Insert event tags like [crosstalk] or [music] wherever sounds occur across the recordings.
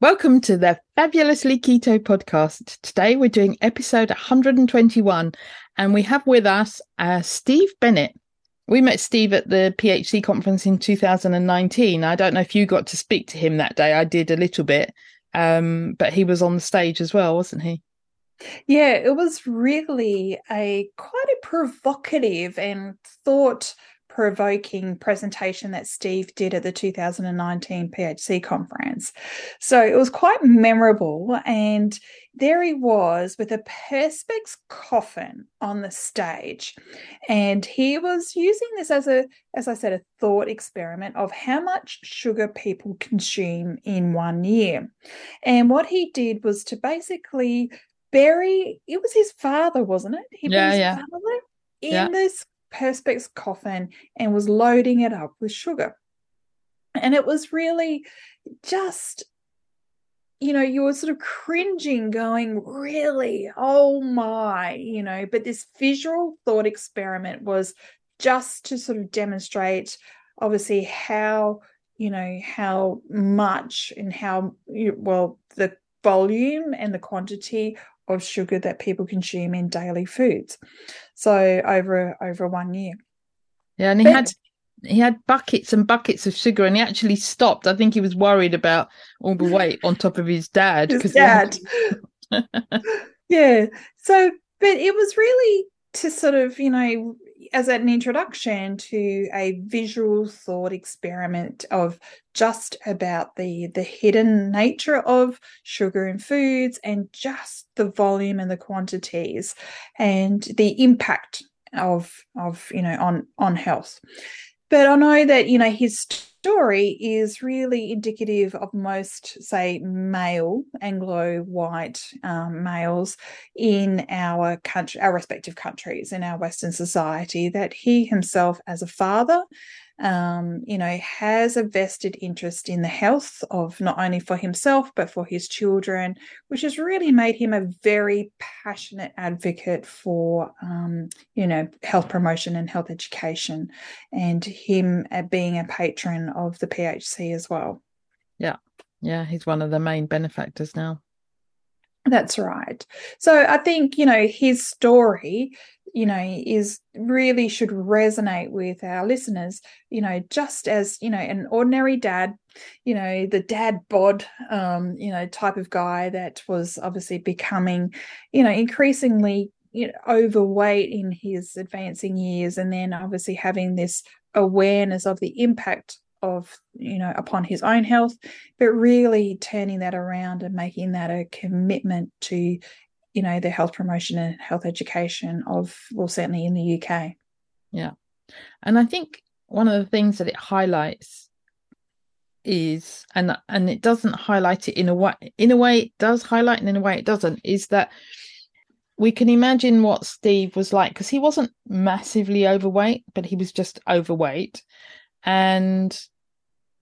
Welcome to the Fabulously Keto podcast. Today we're doing episode 121 and we have with us uh, Steve Bennett. We met Steve at the PHC conference in 2019. I don't know if you got to speak to him that day. I did a little bit, um, but he was on the stage as well, wasn't he? Yeah, it was really a quite a provocative and thought provoking presentation that Steve did at the 2019 PHC conference. So it was quite memorable. And there he was with a Perspex coffin on the stage. And he was using this as a, as I said, a thought experiment of how much sugar people consume in one year. And what he did was to basically bury, it was his father, wasn't it? He yeah, yeah. in yeah. this Perspex coffin and was loading it up with sugar. And it was really just, you know, you were sort of cringing, going, really? Oh my, you know, but this visual thought experiment was just to sort of demonstrate, obviously, how, you know, how much and how, well, the volume and the quantity of sugar that people consume in daily foods. So over over one year. Yeah, and he but, had he had buckets and buckets of sugar, and he actually stopped. I think he was worried about all the weight on top of his dad. His dad. [laughs] yeah. So, but it was really to sort of you know as an introduction to a visual thought experiment of just about the the hidden nature of sugar in foods and just the volume and the quantities and the impact of of you know on on health. But i know that you know his story is really indicative of most, say, male Anglo white um, males in our country, our respective countries, in our Western society, that he himself, as a father, um, you know, has a vested interest in the health of not only for himself, but for his children, which has really made him a very passionate advocate for, um, you know, health promotion and health education, and him uh, being a patron of the PHC as well. Yeah. Yeah. He's one of the main benefactors now. That's right. So I think, you know, his story you know is really should resonate with our listeners you know just as you know an ordinary dad you know the dad bod um you know type of guy that was obviously becoming you know increasingly you know overweight in his advancing years and then obviously having this awareness of the impact of you know upon his own health but really turning that around and making that a commitment to you know the health promotion and health education of well certainly in the UK. Yeah. And I think one of the things that it highlights is and and it doesn't highlight it in a way in a way it does highlight and in a way it doesn't is that we can imagine what Steve was like because he wasn't massively overweight but he was just overweight and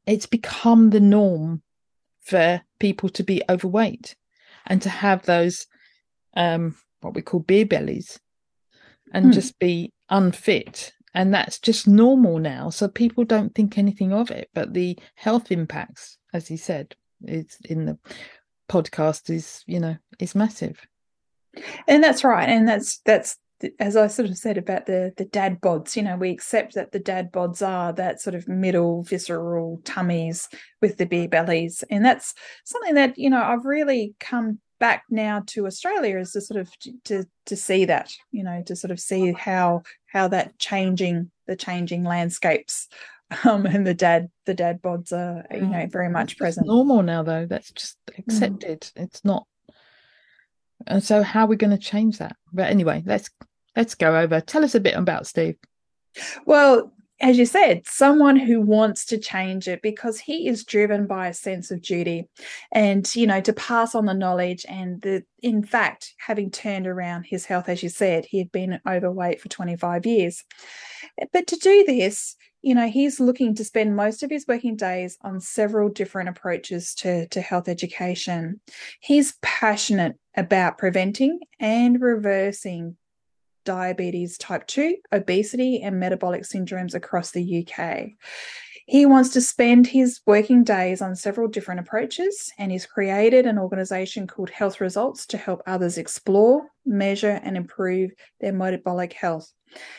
it's become the norm for people to be overweight and to have those um, what we call beer bellies and hmm. just be unfit. And that's just normal now. So people don't think anything of it. But the health impacts, as he said, is in the podcast is, you know, is massive. And that's right. And that's that's as I sort of said about the the dad bods, you know, we accept that the dad bods are that sort of middle visceral tummies with the beer bellies, and that's something that you know I've really come back now to Australia is to sort of to to see that, you know, to sort of see how how that changing the changing landscapes um, and the dad the dad bods are you know mm. very much present. normal now though. That's just accepted. Mm. it's not. And so how are we going to change that? But anyway let's let's go over. Tell us a bit about steve. Well as you said, someone who wants to change it because he is driven by a sense of duty and, you know, to pass on the knowledge. And the, in fact, having turned around his health, as you said, he had been overweight for 25 years. But to do this, you know, he's looking to spend most of his working days on several different approaches to, to health education. He's passionate about preventing and reversing diabetes type 2, obesity, and metabolic syndromes across the UK. He wants to spend his working days on several different approaches, and he's created an organization called Health Results to help others explore, measure, and improve their metabolic health.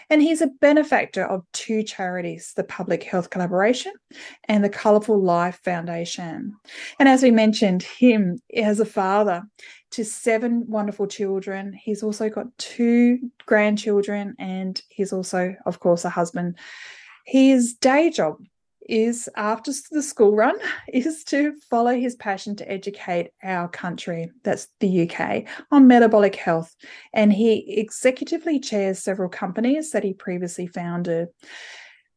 And he's a benefactor of two charities the Public Health Collaboration and the Colourful Life Foundation. And as we mentioned, him as a father to seven wonderful children. He's also got two grandchildren, and he's also, of course, a husband. His day job is after the school run [laughs] is to follow his passion to educate our country that's the UK on metabolic health. And he executively chairs several companies that he previously founded.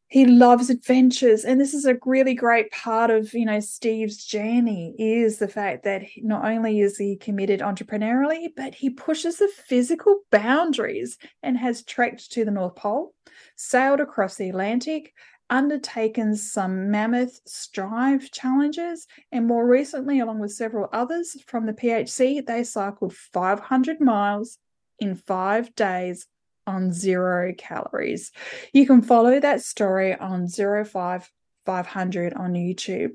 He loves adventures and this is a really great part of you know steve's journey is the fact that not only is he committed entrepreneurially but he pushes the physical boundaries and has trekked to the north pole sailed across the atlantic undertaken some mammoth strive challenges, and more recently, along with several others from the PHC, they cycled 500 miles in five days on zero calories. You can follow that story on 05 500 on YouTube.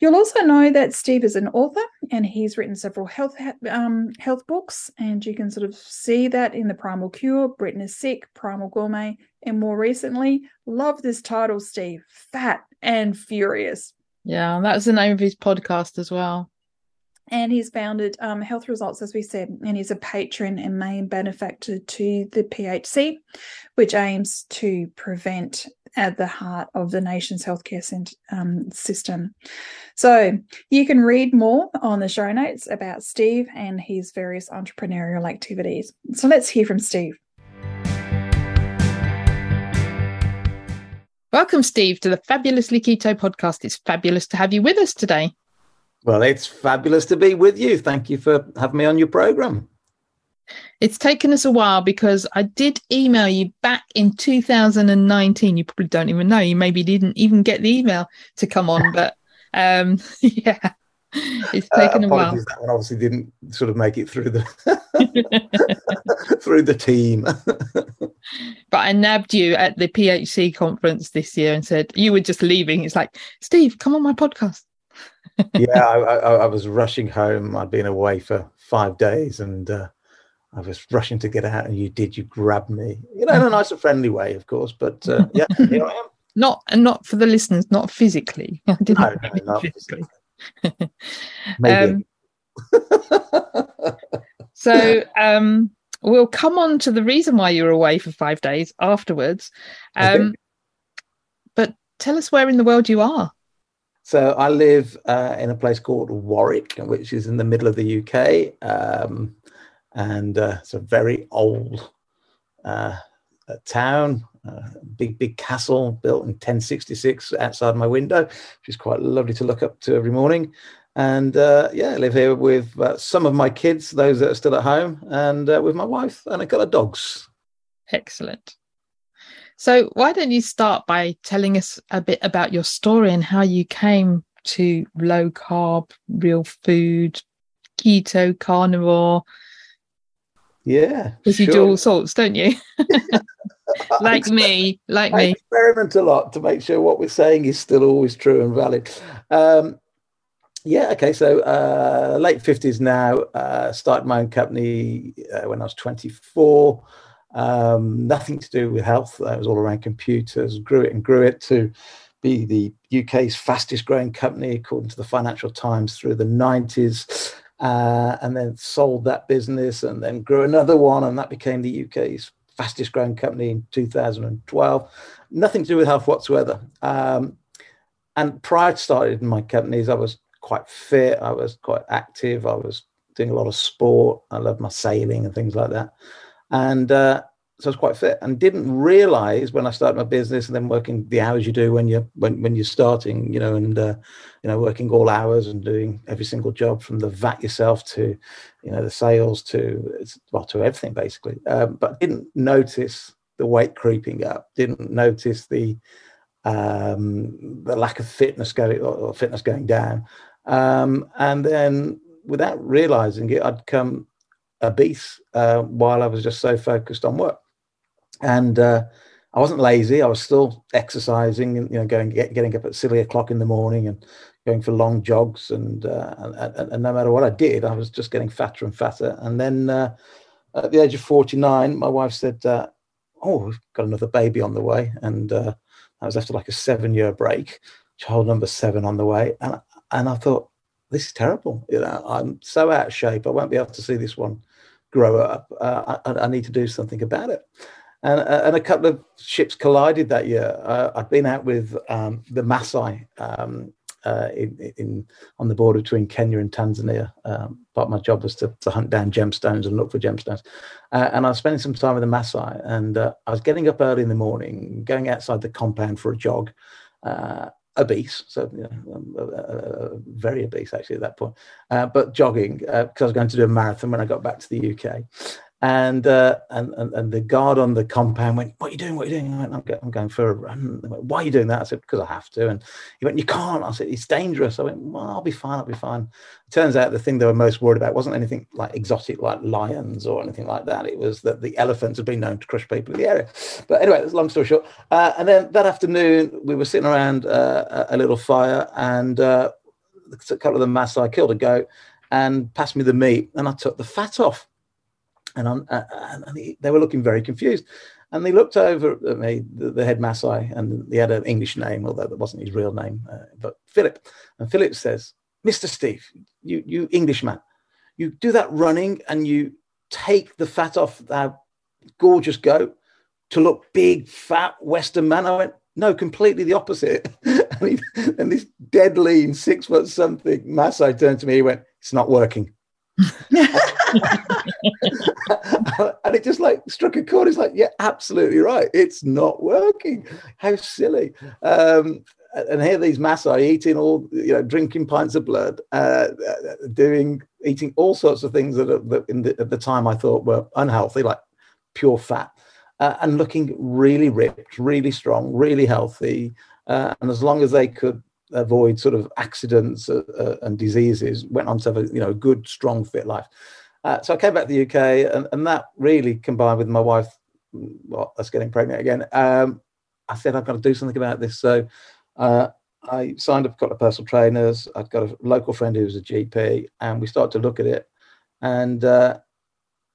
You'll also know that Steve is an author and he's written several health um, health books, and you can sort of see that in the Primal Cure, Britain is Sick, Primal Gourmet, and more recently, love this title, Steve, Fat and Furious. Yeah, that was the name of his podcast as well. And he's founded um, Health Results, as we said, and he's a patron and main benefactor to the PHC, which aims to prevent at the heart of the nation's healthcare cent- um, system. So you can read more on the show notes about Steve and his various entrepreneurial activities. So let's hear from Steve. Welcome, Steve, to the Fabulously Keto podcast. It's fabulous to have you with us today. Well, it's fabulous to be with you. Thank you for having me on your program. It's taken us a while because I did email you back in 2019. You probably don't even know. You maybe didn't even get the email to come on, but um, [laughs] yeah, it's uh, taken uh, a while. That one obviously didn't sort of make it through the [laughs] through the team. [laughs] but I nabbed you at the PHC conference this year and said you were just leaving. It's like Steve, come on my podcast. yeah, I, I, I, was rushing home. I'd been away for five days, and uh, I was rushing to get out, and you did. You grabbed me, you know, in a nice and friendly way, of course. But uh, [laughs] yeah, here I am. Not and not for the listeners, not physically. [laughs] I didn't no, no, not physically. Maybe. Um, [laughs] so um, we'll come on to the reason why you were away for five days afterwards. Um. But tell us where in the world you are. So I live uh, in a place called Warwick, which is in the middle of the UK. Um, and uh, it's a very old uh, town, uh, big big castle built in 1066 outside my window, which is quite lovely to look up to every morning. And uh, yeah, I live here with uh, some of my kids, those that are still at home, and uh, with my wife and a couple of dogs. Excellent. So, why don't you start by telling us a bit about your story and how you came to low carb, real food, keto, carnivore, yeah. Because sure. you do all sorts, don't you? [laughs] like me, like I me. experiment a lot to make sure what we're saying is still always true and valid. Um, yeah, okay. So uh, late 50s now, uh, started my own company uh, when I was 24. Um, nothing to do with health. That was all around computers. Grew it and grew it to be the UK's fastest growing company, according to the Financial Times, through the 90s. Uh, and then sold that business and then grew another one, and that became the UK's fastest growing company in 2012. Nothing to do with health whatsoever. Um, and prior to starting my companies, I was quite fit, I was quite active, I was doing a lot of sport, I loved my sailing and things like that. And uh, so I was quite fit and didn't realize when I started my business and then working the hours you do when you're when, when you're starting, you know, and uh, you know, working all hours and doing every single job from the vat yourself to, you know, the sales to well to everything basically. Um, but didn't notice the weight creeping up. Didn't notice the um, the lack of fitness going or fitness going down. Um, and then without realizing it, I'd come obese uh, while I was just so focused on work and uh, I wasn't lazy. I was still exercising, you know, going get, getting up at silly o'clock in the morning and going for long jogs. And, uh, and, and no matter what I did, I was just getting fatter and fatter. And then uh, at the age of forty nine, my wife said, uh, "Oh, we've got another baby on the way," and uh, that was after like a seven year break. Child number seven on the way, and and I thought, this is terrible. You know, I'm so out of shape. I won't be able to see this one grow up. Uh, I, I, need to do something about it and, uh, and a couple of ships collided that year. Uh, I'd been out with um, the Maasai um, uh, in, in, on the border between Kenya and Tanzania. Um, part of my job was to, to, hunt down gemstones and look for gemstones. Uh, and I was spending some time with the Maasai, and uh, I was getting up early in the morning, going outside the compound for a jog. Uh, obese, so you know, um, very obese actually at that point, but jogging because I was going to do a marathon when I got back to the UK and, uh, and, and and the guard on the compound went, "What are you doing? What are you doing?" I went, "I'm, going for a run." Went, Why are you doing that? I said, "Because I have to." And he went, "You can't." I said, "It's dangerous." I went, "Well, I'll be fine. I'll be fine." It turns out the thing they were most worried about wasn't anything like exotic, like lions or anything like that. It was that the elephants had been known to crush people in the area. But anyway, long story short. Uh, and then that afternoon, we were sitting around uh, a little fire, and uh, a couple of the Maasai killed a goat and passed me the meat, and I took the fat off and, uh, and he, they were looking very confused. And they looked over at me, the, the, head Maasai, and he had an English name, although that wasn't his real name, uh, but Philip. And Philip says, Mr. Steve, you, you Englishman, you do that running and you take the fat off that gorgeous goat to look big, fat Western man. I went, no, completely the opposite. [laughs] and, he, and this dead lean, six foot something Maasai turned to me, he went, it's not working. And it just like struck a chord. It's like, yeah, absolutely right. It's not working. How silly. Um, and here these Maasai eating all, you know, drinking pints of blood, uh, doing, eating all sorts of things that, are, that the, at the time I thought were unhealthy, like pure fat, uh, and looking really ripped, really strong, really healthy. Uh, and as long as they could avoid sort of accidents uh, uh, and diseases, went on to have a you know good, strong, fit life. Uh, so I came back to the UK, and, and that really combined with my wife, well, us getting pregnant again. Um, I said I've got to do something about this. So uh, I signed up, got a personal trainers. I've got a local friend who's a GP, and we started to look at it, and uh,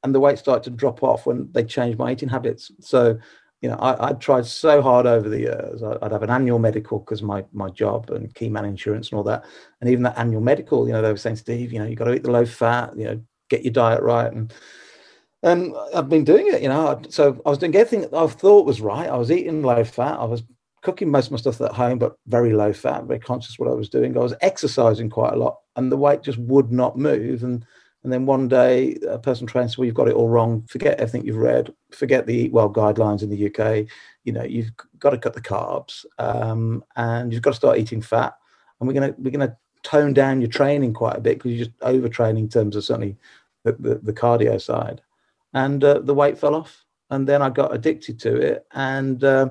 and the weight started to drop off when they changed my eating habits. So you know, I, would tried so hard over the years. I'd have an annual medical because my my job and key man insurance and all that. And even that annual medical, you know, they were saying, Steve, you know, you got to eat the low fat, you know, get your diet right. And and I've been doing it, you know. So I was doing everything I thought was right. I was eating low fat. I was cooking most of my stuff at home, but very low fat, very conscious what I was doing. I was exercising quite a lot, and the weight just would not move. And and then one day, a person trainer "Well, you've got it all wrong. Forget everything you've read. Forget the Eat Well guidelines in the UK. You know, you've got to cut the carbs, um, and you've got to start eating fat. And we're gonna we're gonna tone down your training quite a bit because you're just overtraining in terms of certainly the, the, the cardio side. And uh, the weight fell off, and then I got addicted to it, and uh,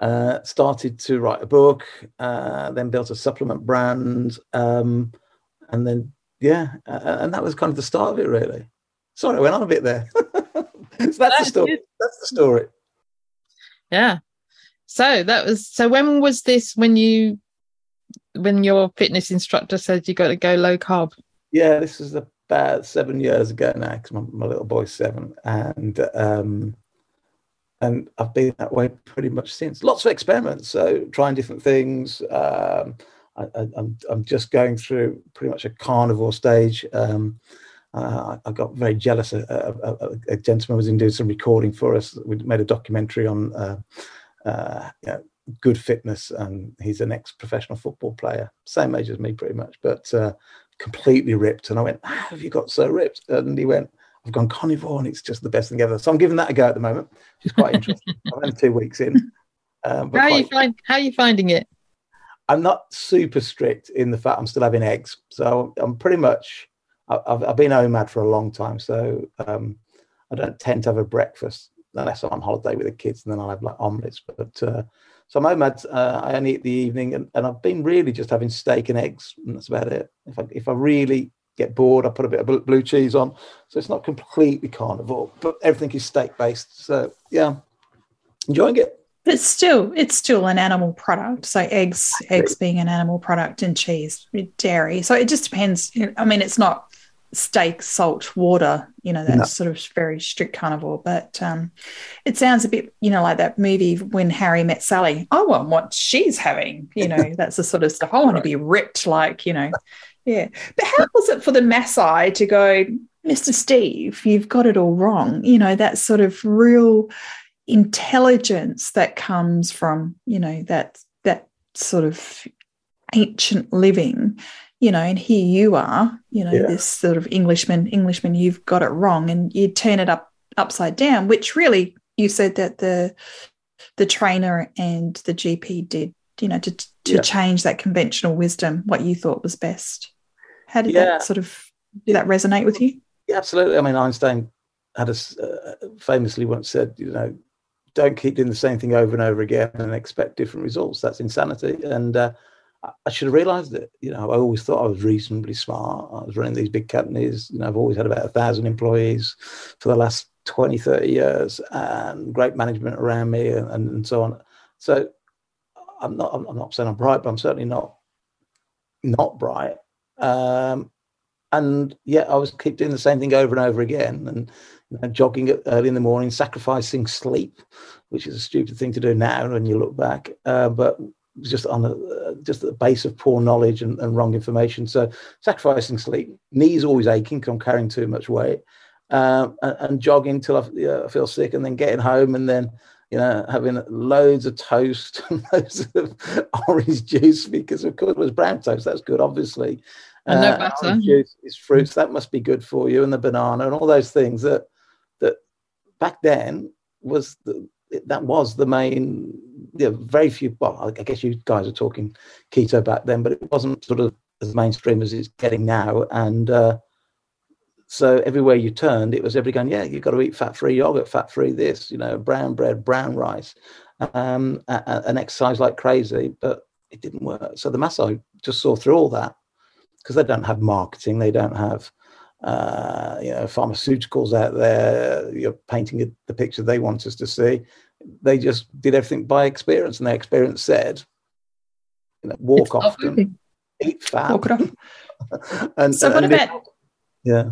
uh, started to write a book. Uh, then built a supplement brand, um, and then yeah, uh, and that was kind of the start of it, really. Sorry, I went on a bit there. [laughs] so that's the story. That's the story. Yeah. So that was so. When was this? When you, when your fitness instructor said you got to go low carb? Yeah, this was about seven years ago now because my, my, little boy's seven, and um, and I've been that way pretty much since. Lots of experiments, so trying different things. Um, I, am I'm, I'm just going through pretty much a carnivore stage. Um, uh, I got very jealous. A, a, a, gentleman was in doing some recording for us. We made a documentary on uh, uh, you know, good fitness, and he's an ex-professional football player, same age as me, pretty much, but uh, completely ripped. And I went, "How have you got so ripped?" And he went, "I've gone carnivore, and it's just the best thing ever." So I'm giving that a go at the moment, which is quite interesting. [laughs] I'm only two weeks in. Um, how are you find? How are you finding it? I'm not super strict in the fact I'm still having eggs, so I'm pretty much. I've, I've been OMAD for a long time, so um, I don't tend to have a breakfast unless I'm on holiday with the kids, and then I'll have like omelets. But uh, so I'm OMAD. Uh, I only eat the evening, and, and I've been really just having steak and eggs, and that's about it. If I if I really get bored, I put a bit of blue cheese on. So it's not completely carnivore, but everything is steak based. So yeah, enjoying it. But still, it's still an animal product. So eggs, eggs being an animal product, and cheese, dairy. So it just depends. I mean, it's not steak, salt, water. You know, that's no. sort of very strict carnivore. But um, it sounds a bit, you know, like that movie when Harry met Sally. I want what she's having. You know, [laughs] that's the sort of stuff. I want to be ripped, like you know, [laughs] yeah. But how was it for the Maasai to go, Mister Steve? You've got it all wrong. You know, that sort of real intelligence that comes from, you know, that that sort of ancient living you know, and here you are, you know, yeah. this sort of Englishman, Englishman, you've got it wrong, and you turn it up upside down, which really you said that the the trainer and the GP did, you know, to to yeah. change that conventional wisdom, what you thought was best. How did yeah. that sort of did that resonate with you? Yeah, absolutely. I mean, Einstein had a uh, famously once said, you know, don't keep doing the same thing over and over again and expect different results. That's insanity. And uh, I should have realised it. You know, I always thought I was reasonably smart. I was running these big companies. You know, I've always had about a thousand employees for the last 20, 30 years and great management around me and, and so on. So I'm not, I'm not saying I'm bright, but I'm certainly not, not bright. Um, and yet I was keep doing the same thing over and over again and you know, jogging early in the morning, sacrificing sleep, which is a stupid thing to do now when you look back. Uh, but just on the just the base of poor knowledge and, and wrong information. So sacrificing sleep, knees always aching because I'm carrying too much weight, um, and, and, jogging till I, you know, feel sick, and then getting home and then you know having loads of toast [laughs] and loads of orange juice because of course it was brown toast. That's good, obviously. And no uh, butter. juice is fruits. That must be good for you, and the banana and all those things that that back then was the, that was the main you know, very few. Well, I guess you guys are talking keto back then, but it wasn't sort of as mainstream as it's getting now. And uh, so everywhere you turned, it was everybody going, "Yeah, you've got to eat fat-free yogurt, fat-free this, you know, brown bread, brown rice, um, exercise like crazy." But it didn't work. So the Maasai just saw through all that because they don't have marketing, they don't have uh, you know pharmaceuticals out there. You're painting the picture they want us to see they just did everything by experience, and their experience said, you know, walk it's often, eat fat. Walk it off. [laughs] and, so, what about? yeah.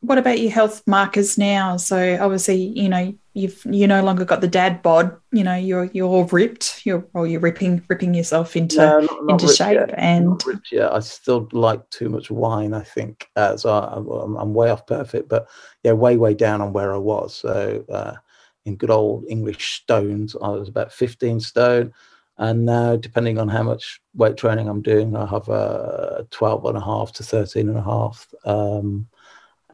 What about your health markers now? So obviously, you know, you've you no longer got the dad bod. You know, you're you're all ripped. You're or you're ripping ripping yourself into no, not, not into shape. And yeah, I still like too much wine. I think uh, so. I'm, I'm, way off perfect, but yeah, way way down on where I was. So. Uh, in good old English stones. I was about 15 stone. And now, depending on how much weight training I'm doing, I have a 12 and a half to 13 and a half. Um,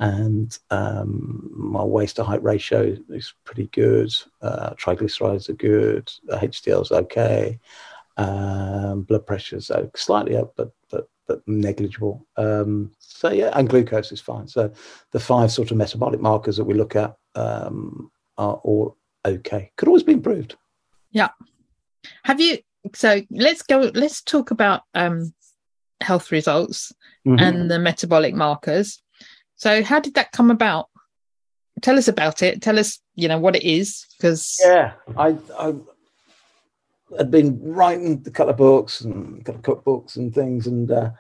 and um, my waist to height ratio is pretty good. Uh, triglycerides are good. HDL is okay. Um, blood pressure is slightly up, but but but negligible. Um, so yeah, and glucose is fine. So the five sort of metabolic markers that we look at um, are all okay. Could always be improved. Yeah. Have you? So let's go. Let's talk about um, health results mm-hmm. and the metabolic markers. So, how did that come about? Tell us about it. Tell us, you know, what it is. Because yeah, I, I had been writing a couple of books and a couple of cookbooks and things, and uh,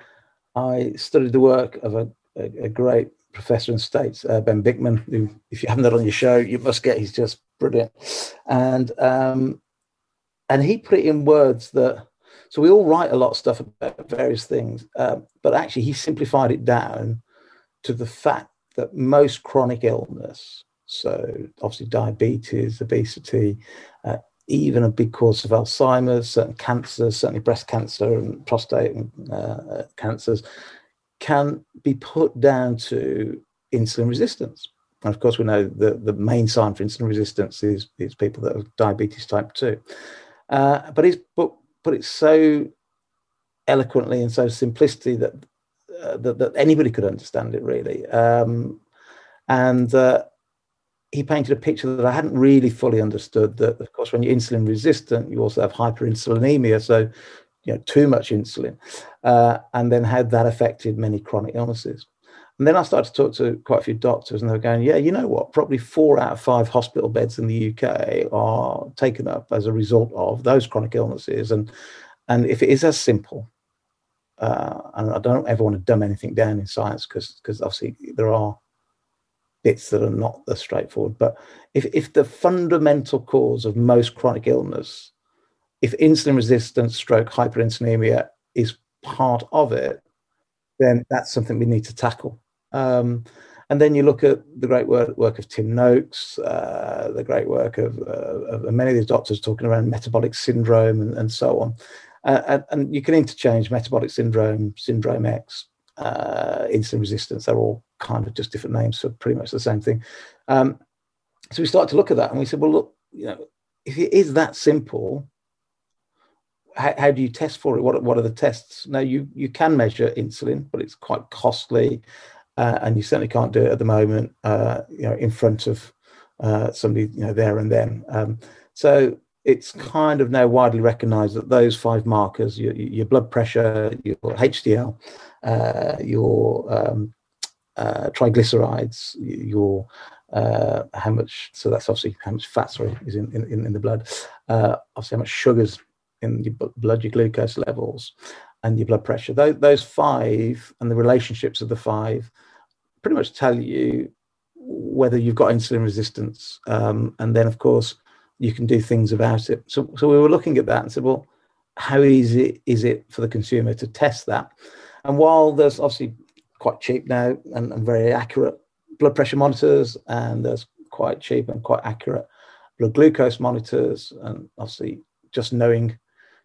I studied the work of a, a, a great professor in states, uh, Ben Bikman, who, if you haven't done on your show, you must get. He's just brilliant, and um, and he put it in words that. So we all write a lot of stuff about various things, um, but actually he simplified it down to the fact that most chronic illness, so obviously diabetes, obesity, uh, even a big cause of Alzheimer's, certain cancers, certainly breast cancer and prostate uh, cancers, can be put down to insulin resistance. And of course, we know that the main sign for insulin resistance is, is people that have diabetes type 2. Uh, but he's put, put it so eloquently and so simplistically that, uh, that, that, anybody could understand it, really. Um, and uh, he painted a picture that I hadn't really fully understood. That, of course, when you're insulin resistant, you also have hyperinsulinemia. So you know too much insulin, uh, and then how that affected many chronic illnesses. And then I started to talk to quite a few doctors, and they were going, "Yeah, you know what? Probably four out of five hospital beds in the UK are taken up as a result of those chronic illnesses." And and if it is as simple, uh, and I don't ever want to dumb anything down in science because because obviously there are bits that are not as straightforward. But if if the fundamental cause of most chronic illness if insulin resistance stroke hyperinsulinemia is part of it, then that's something we need to tackle. Um, and then you look at the great work, work of Tim Noakes, uh, the great work of, uh, of, many of these doctors talking around metabolic syndrome and, and so on. Uh, and, and, you can interchange metabolic syndrome, syndrome X, uh, insulin resistance. They're all kind of just different names for pretty much the same thing. Um, so we started to look at that and we said, well, look, you know, if it is that simple, how, how, do you test for it? What, what are the tests? Now, you, you can measure insulin, but it's quite costly, uh, and you certainly can't do it at the moment, uh, you know, in front of uh, somebody, you know, there and then. Um, so it's kind of now widely recognised that those five markers, your, your blood pressure, your HDL, uh, your um, uh, triglycerides, your uh, how much, so that's obviously how much fat, sorry, is in, in, in the blood, obviously how much sugars in your blood, your glucose levels, and your blood pressure. Those, those five and the relationships of the five pretty much tell you whether you've got insulin resistance. Um, and then, of course, you can do things about it. So, so we were looking at that and said, well, how easy is it for the consumer to test that? And while there's obviously quite cheap now and, and very accurate blood pressure monitors, and there's quite cheap and quite accurate blood glucose monitors, and obviously just knowing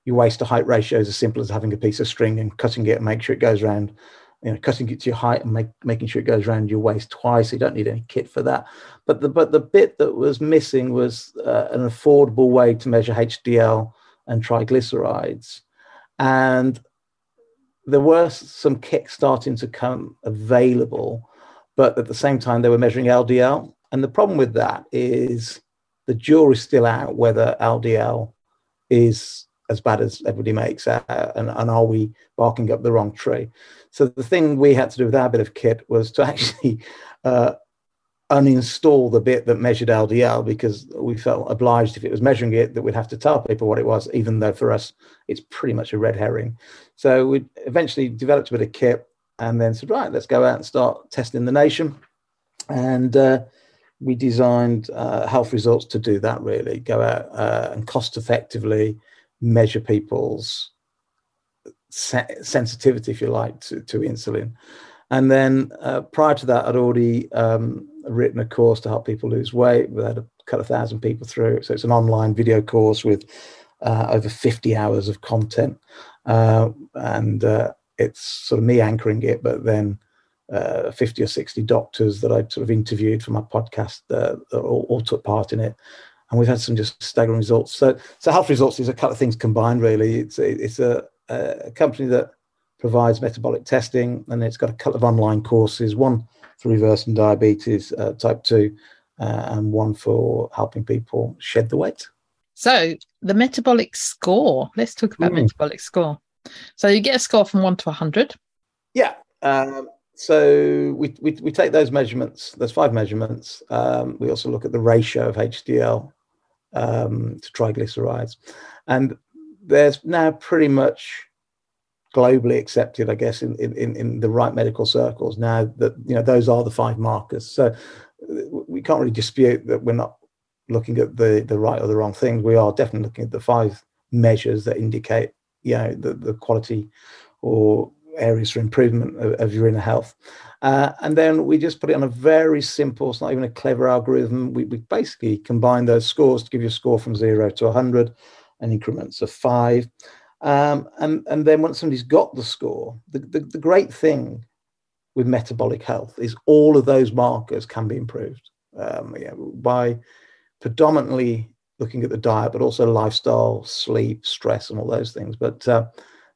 your waist to height ratio is as simple as having a piece of string and cutting it and make sure it goes around you know, cutting it to your height and make, making sure it goes around your waist twice. You don't need any kit for that. But the but the bit that was missing was uh, an affordable way to measure HDL and triglycerides, and there were some kits starting to come available, but at the same time they were measuring LDL. And the problem with that is the jury's still out whether LDL is as bad as everybody makes uh, and, and are we barking up the wrong tree? So the thing we had to do with our bit of kit was to [laughs] actually uh, uninstall the bit that measured ldl because we felt obliged if it was measuring it that we'd have to tell people what it was even though for us it's pretty much a red herring. So we eventually developed a bit of kit and then said right let's go out and start testing the nation. And uh, we designed uh, health results to do that really. Go out uh, and cost effectively measure people's se- sensitivity, if you like, to, to insulin. And then uh, prior to that, I'd already um, written a course to help people lose weight. We had a couple of thousand people through. So it's an online video course with uh, over 50 hours of content. Uh, and uh, it's sort of me anchoring it, but then uh, 50 or 60 doctors that I'd sort of interviewed for my podcast uh, all, all took part in it and we've had some just staggering results. So, so health results is a couple of things combined. Really, it's it's a, a company that provides metabolic testing, and it's got a couple of online courses. One for reversing diabetes uh, type two, uh, and one for helping people shed the weight. So the metabolic score. Let's talk about mm. metabolic score. So you get a score from one to hundred. Yeah. Um, so we, we, we take those measurements. There's five measurements. Um, we also look at the ratio of HDL um, to triglycerides. And there's now pretty much globally accepted, I guess, in, in, in the right medical circles now that, you know, those are the five markers. So we can't really dispute that we're not looking at the, the right or the wrong things. We are definitely looking at the five measures that indicate, you know, the, the quality or areas for improvement of, of inner health. Uh, and then we just put it on a very simple, it's not even a clever algorithm. We, we basically combine those scores to give you a score from zero to 100 and increments of five. Um, and, and then once somebody's got the score, the, the, the great thing with metabolic health is all of those markers can be improved um, yeah, by predominantly looking at the diet, but also lifestyle, sleep, stress, and all those things. But uh,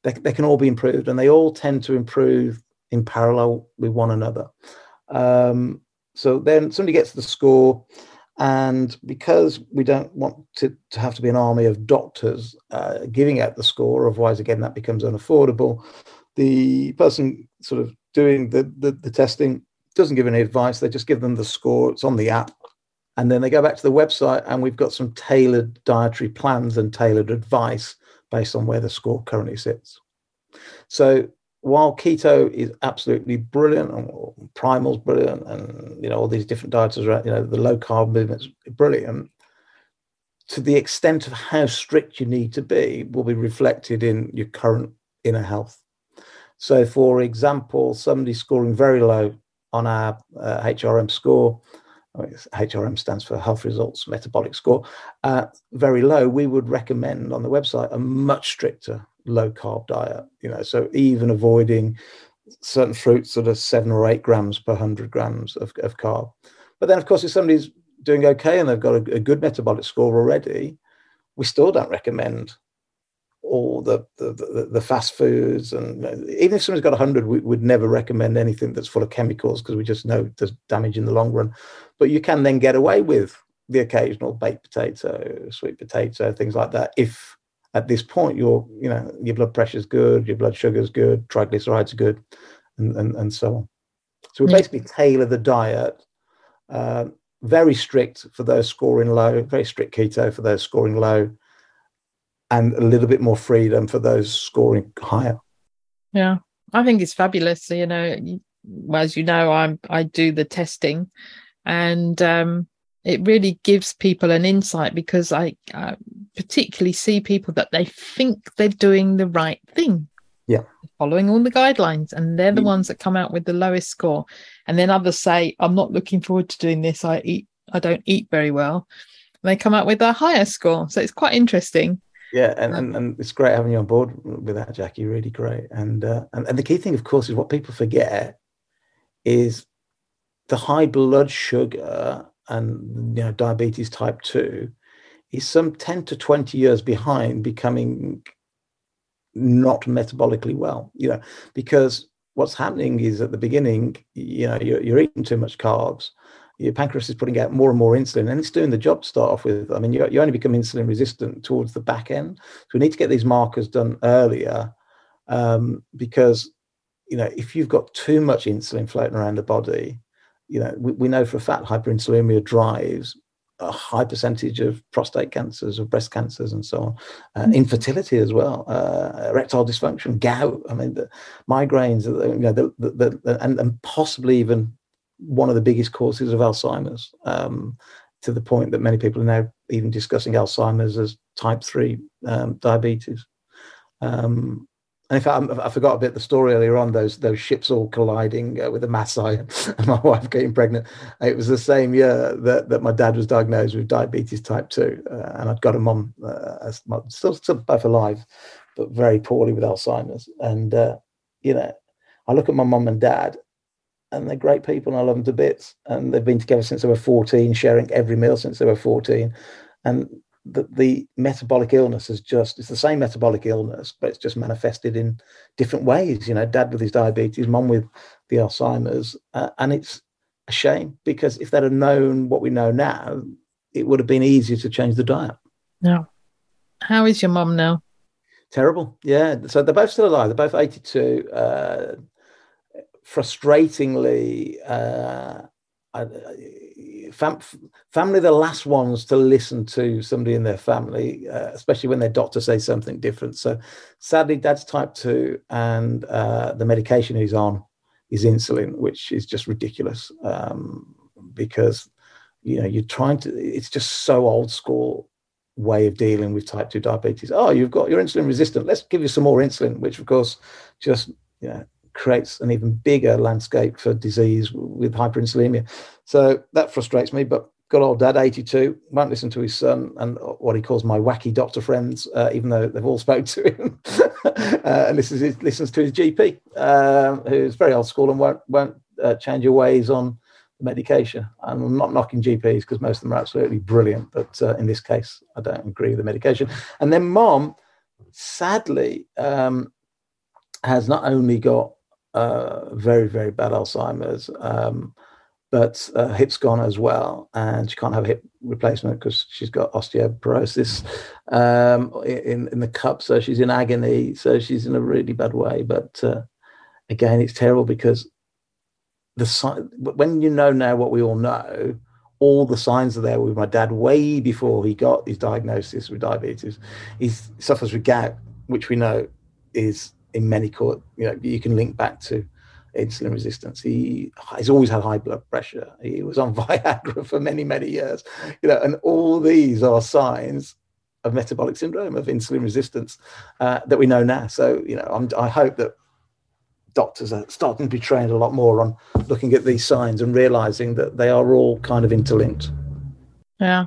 they, they can all be improved, and they all tend to improve in parallel with one another. Um, so then somebody gets the score, and because we don't want to, to have to be an army of doctors uh, giving out the score, otherwise, again, that becomes unaffordable. The person sort of doing the, the, the testing doesn't give any advice. They just give them the score. It's on the app. And then they go back to the website, and we've got some tailored dietary plans and tailored advice based on where the score currently sits. So while keto is absolutely brilliant and primal's brilliant and you know all these different diets are you know the low carb movement's brilliant to the extent of how strict you need to be will be reflected in your current inner health. So for example somebody scoring very low on our uh, hrm score HRM stands for health results metabolic score, uh, very low, we would recommend on the website a much stricter low carb diet. You know, so even avoiding certain fruits that are seven or eight grams per hundred grams of, of carb. But then, of course, if somebody's doing okay and they've got a, a good metabolic score already, we still don't recommend all the, the, the, the, fast foods. And even if somebody's got 100, we would never recommend anything that's full of chemicals because we just know there's damage in the long run. But you can then get away with the occasional baked potato, sweet potato, things like that if at this point your you know your blood pressure is good your blood sugar is good triglycerides are good and, and, and so on. So we yeah. basically tailor the diet uh, very strict for those scoring low very strict keto for those scoring low and a little bit more freedom for those scoring higher. Yeah. I think it's fabulous. You know as you know i'm i do the testing and um it really gives people an insight because I, I particularly see people that they think they're doing the right thing. Yeah. Following all the guidelines, and they're the mm. ones that come out with the lowest score. And then others say, I'm not looking forward to doing this. I eat, I don't eat very well. And they come out with a higher score. So it's quite interesting. Yeah, and, and, and it's great having you on board with that, Jackie. Really great. And, uh, and and the key thing, of course, is what people forget is the high blood sugar and you know diabetes type 2 is some 10 to 20 years behind becoming not metabolically well you know because what's happening is at the beginning you know you're, you're eating too much carbs your pancreas is putting out more and more insulin and it's doing the job to start off with. I mean you, you only become insulin resistant towards the back end. So we need to get these markers done earlier um, because you know if you've got too much insulin floating around the body you know, we, we know for a fact hyperinsulinemia drives a high percentage of prostate cancers, of breast cancers, and so on. Uh, mm. infertility as well, uh, erectile dysfunction, gout. I mean, the migraines. You know, the, the, the, and, and possibly even one of the biggest causes of Alzheimer's. Um, to the point that many people are now even discussing Alzheimer's as type three um, diabetes. Um, in fact, I, I forgot a bit the story earlier on. Those those ships all colliding uh, with the Maasai [laughs] and my wife getting pregnant. It was the same year that, that my dad was diagnosed with diabetes type two, uh, and I'd got a mum, uh, still still both alive, but very poorly with Alzheimer's. And uh, you know, I look at my mum and dad, and they're great people, and I love them to bits. And they've been together since they were fourteen, sharing every meal since they were fourteen. And the, the metabolic illness is just it's the same metabolic illness but it's just manifested in different ways you know dad with his diabetes mom with the alzheimer's uh, and it's a shame because if they'd have known what we know now it would have been easier to change the diet. No. How is your mom now? Terrible. Yeah. So they're both still alive. They're both 82 uh, frustratingly uh, I, fam, family the last ones to listen to somebody in their family, uh, especially when their doctor says something different. So sadly, dad's type 2 and uh, the medication he's on is insulin, which is just ridiculous um, because, you know, you're trying to, it's just so old school way of dealing with type 2 diabetes. Oh, you've got, you're insulin resistant. Let's give you some more insulin, which of course just, you know, creates an even bigger landscape for disease with hyperinsulinemia. So that frustrates me. But good old dad, 82, won't listen to his son and what he calls my wacky doctor friends, uh, even though they've all [laughs] spoke to him. [laughs] uh, and listens, listens to his GP, um, who's very old school and won't, won't uh, change your ways on medication. And I'm not knocking GPs because most of them are absolutely brilliant. But uh, in this case, I don't agree with the medication. And then mom, sadly, um, has not only got uh, very, very bad Alzheimer's. Um, but uh, hip's gone as well, and she can't have a hip replacement because she's got osteoporosis um, in in the cup, so she's in agony. So she's in a really bad way. But uh, again, it's terrible because the when you know now what we all know, all the signs are there with my dad way before he got his diagnosis with diabetes. He suffers with gout, which we know is in many court, you know, you can link back to insulin resistance. He has always had high blood pressure. He was on [laughs] Viagra for many, many years. You know, and all these are signs of metabolic syndrome, of insulin resistance uh, that we know now. So, you know, I'm, I hope that doctors are starting to be trained a lot more on looking at these signs and realizing that they are all kind of interlinked. Yeah.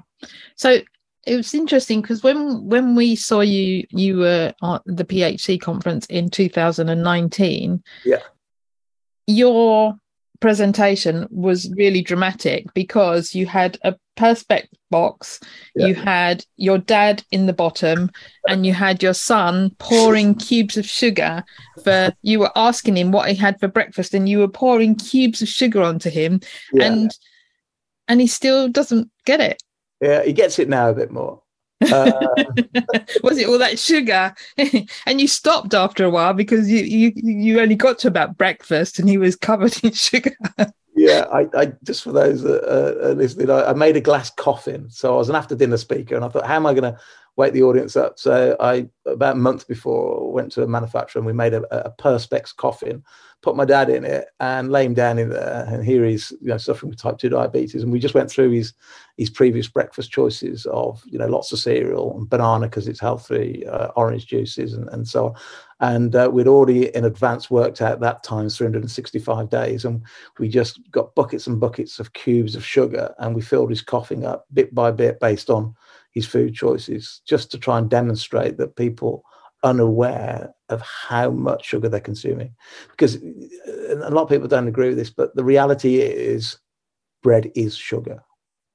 So it was interesting because when when we saw you you were at the PHC conference in 2019 yeah your presentation was really dramatic because you had a perspex box yeah. you had your dad in the bottom and you had your son pouring [laughs] cubes of sugar for you were asking him what he had for breakfast and you were pouring cubes of sugar onto him yeah. and and he still doesn't get it yeah, he gets it now a bit more. [laughs] Uh, was it all that sugar? [laughs] and you stopped after a while because you, you you only got to about breakfast and he was covered [laughs] in sugar. yeah, I, I, just for those that are listening, I, I, made a glass coffin. So I was an after dinner speaker, and I thought, how am I going to wake the audience up? So I about a month before went to a manufacturer and we made a, a perspex coffin put my dad in it and lay him down in there. And here he's, you know, suffering with type two diabetes. And we just went through his his previous breakfast choices of, you know, lots of cereal and banana because it's healthy, uh, orange juices, and, and so on. And uh, we'd already in advance worked out that times 365 days. And we just got buckets and buckets of cubes of sugar and we filled his coughing up bit by bit based on his food choices, just to try and demonstrate that people unaware of how much sugar they're consuming. Because a lot of people don't agree with this, but the reality is bread is sugar.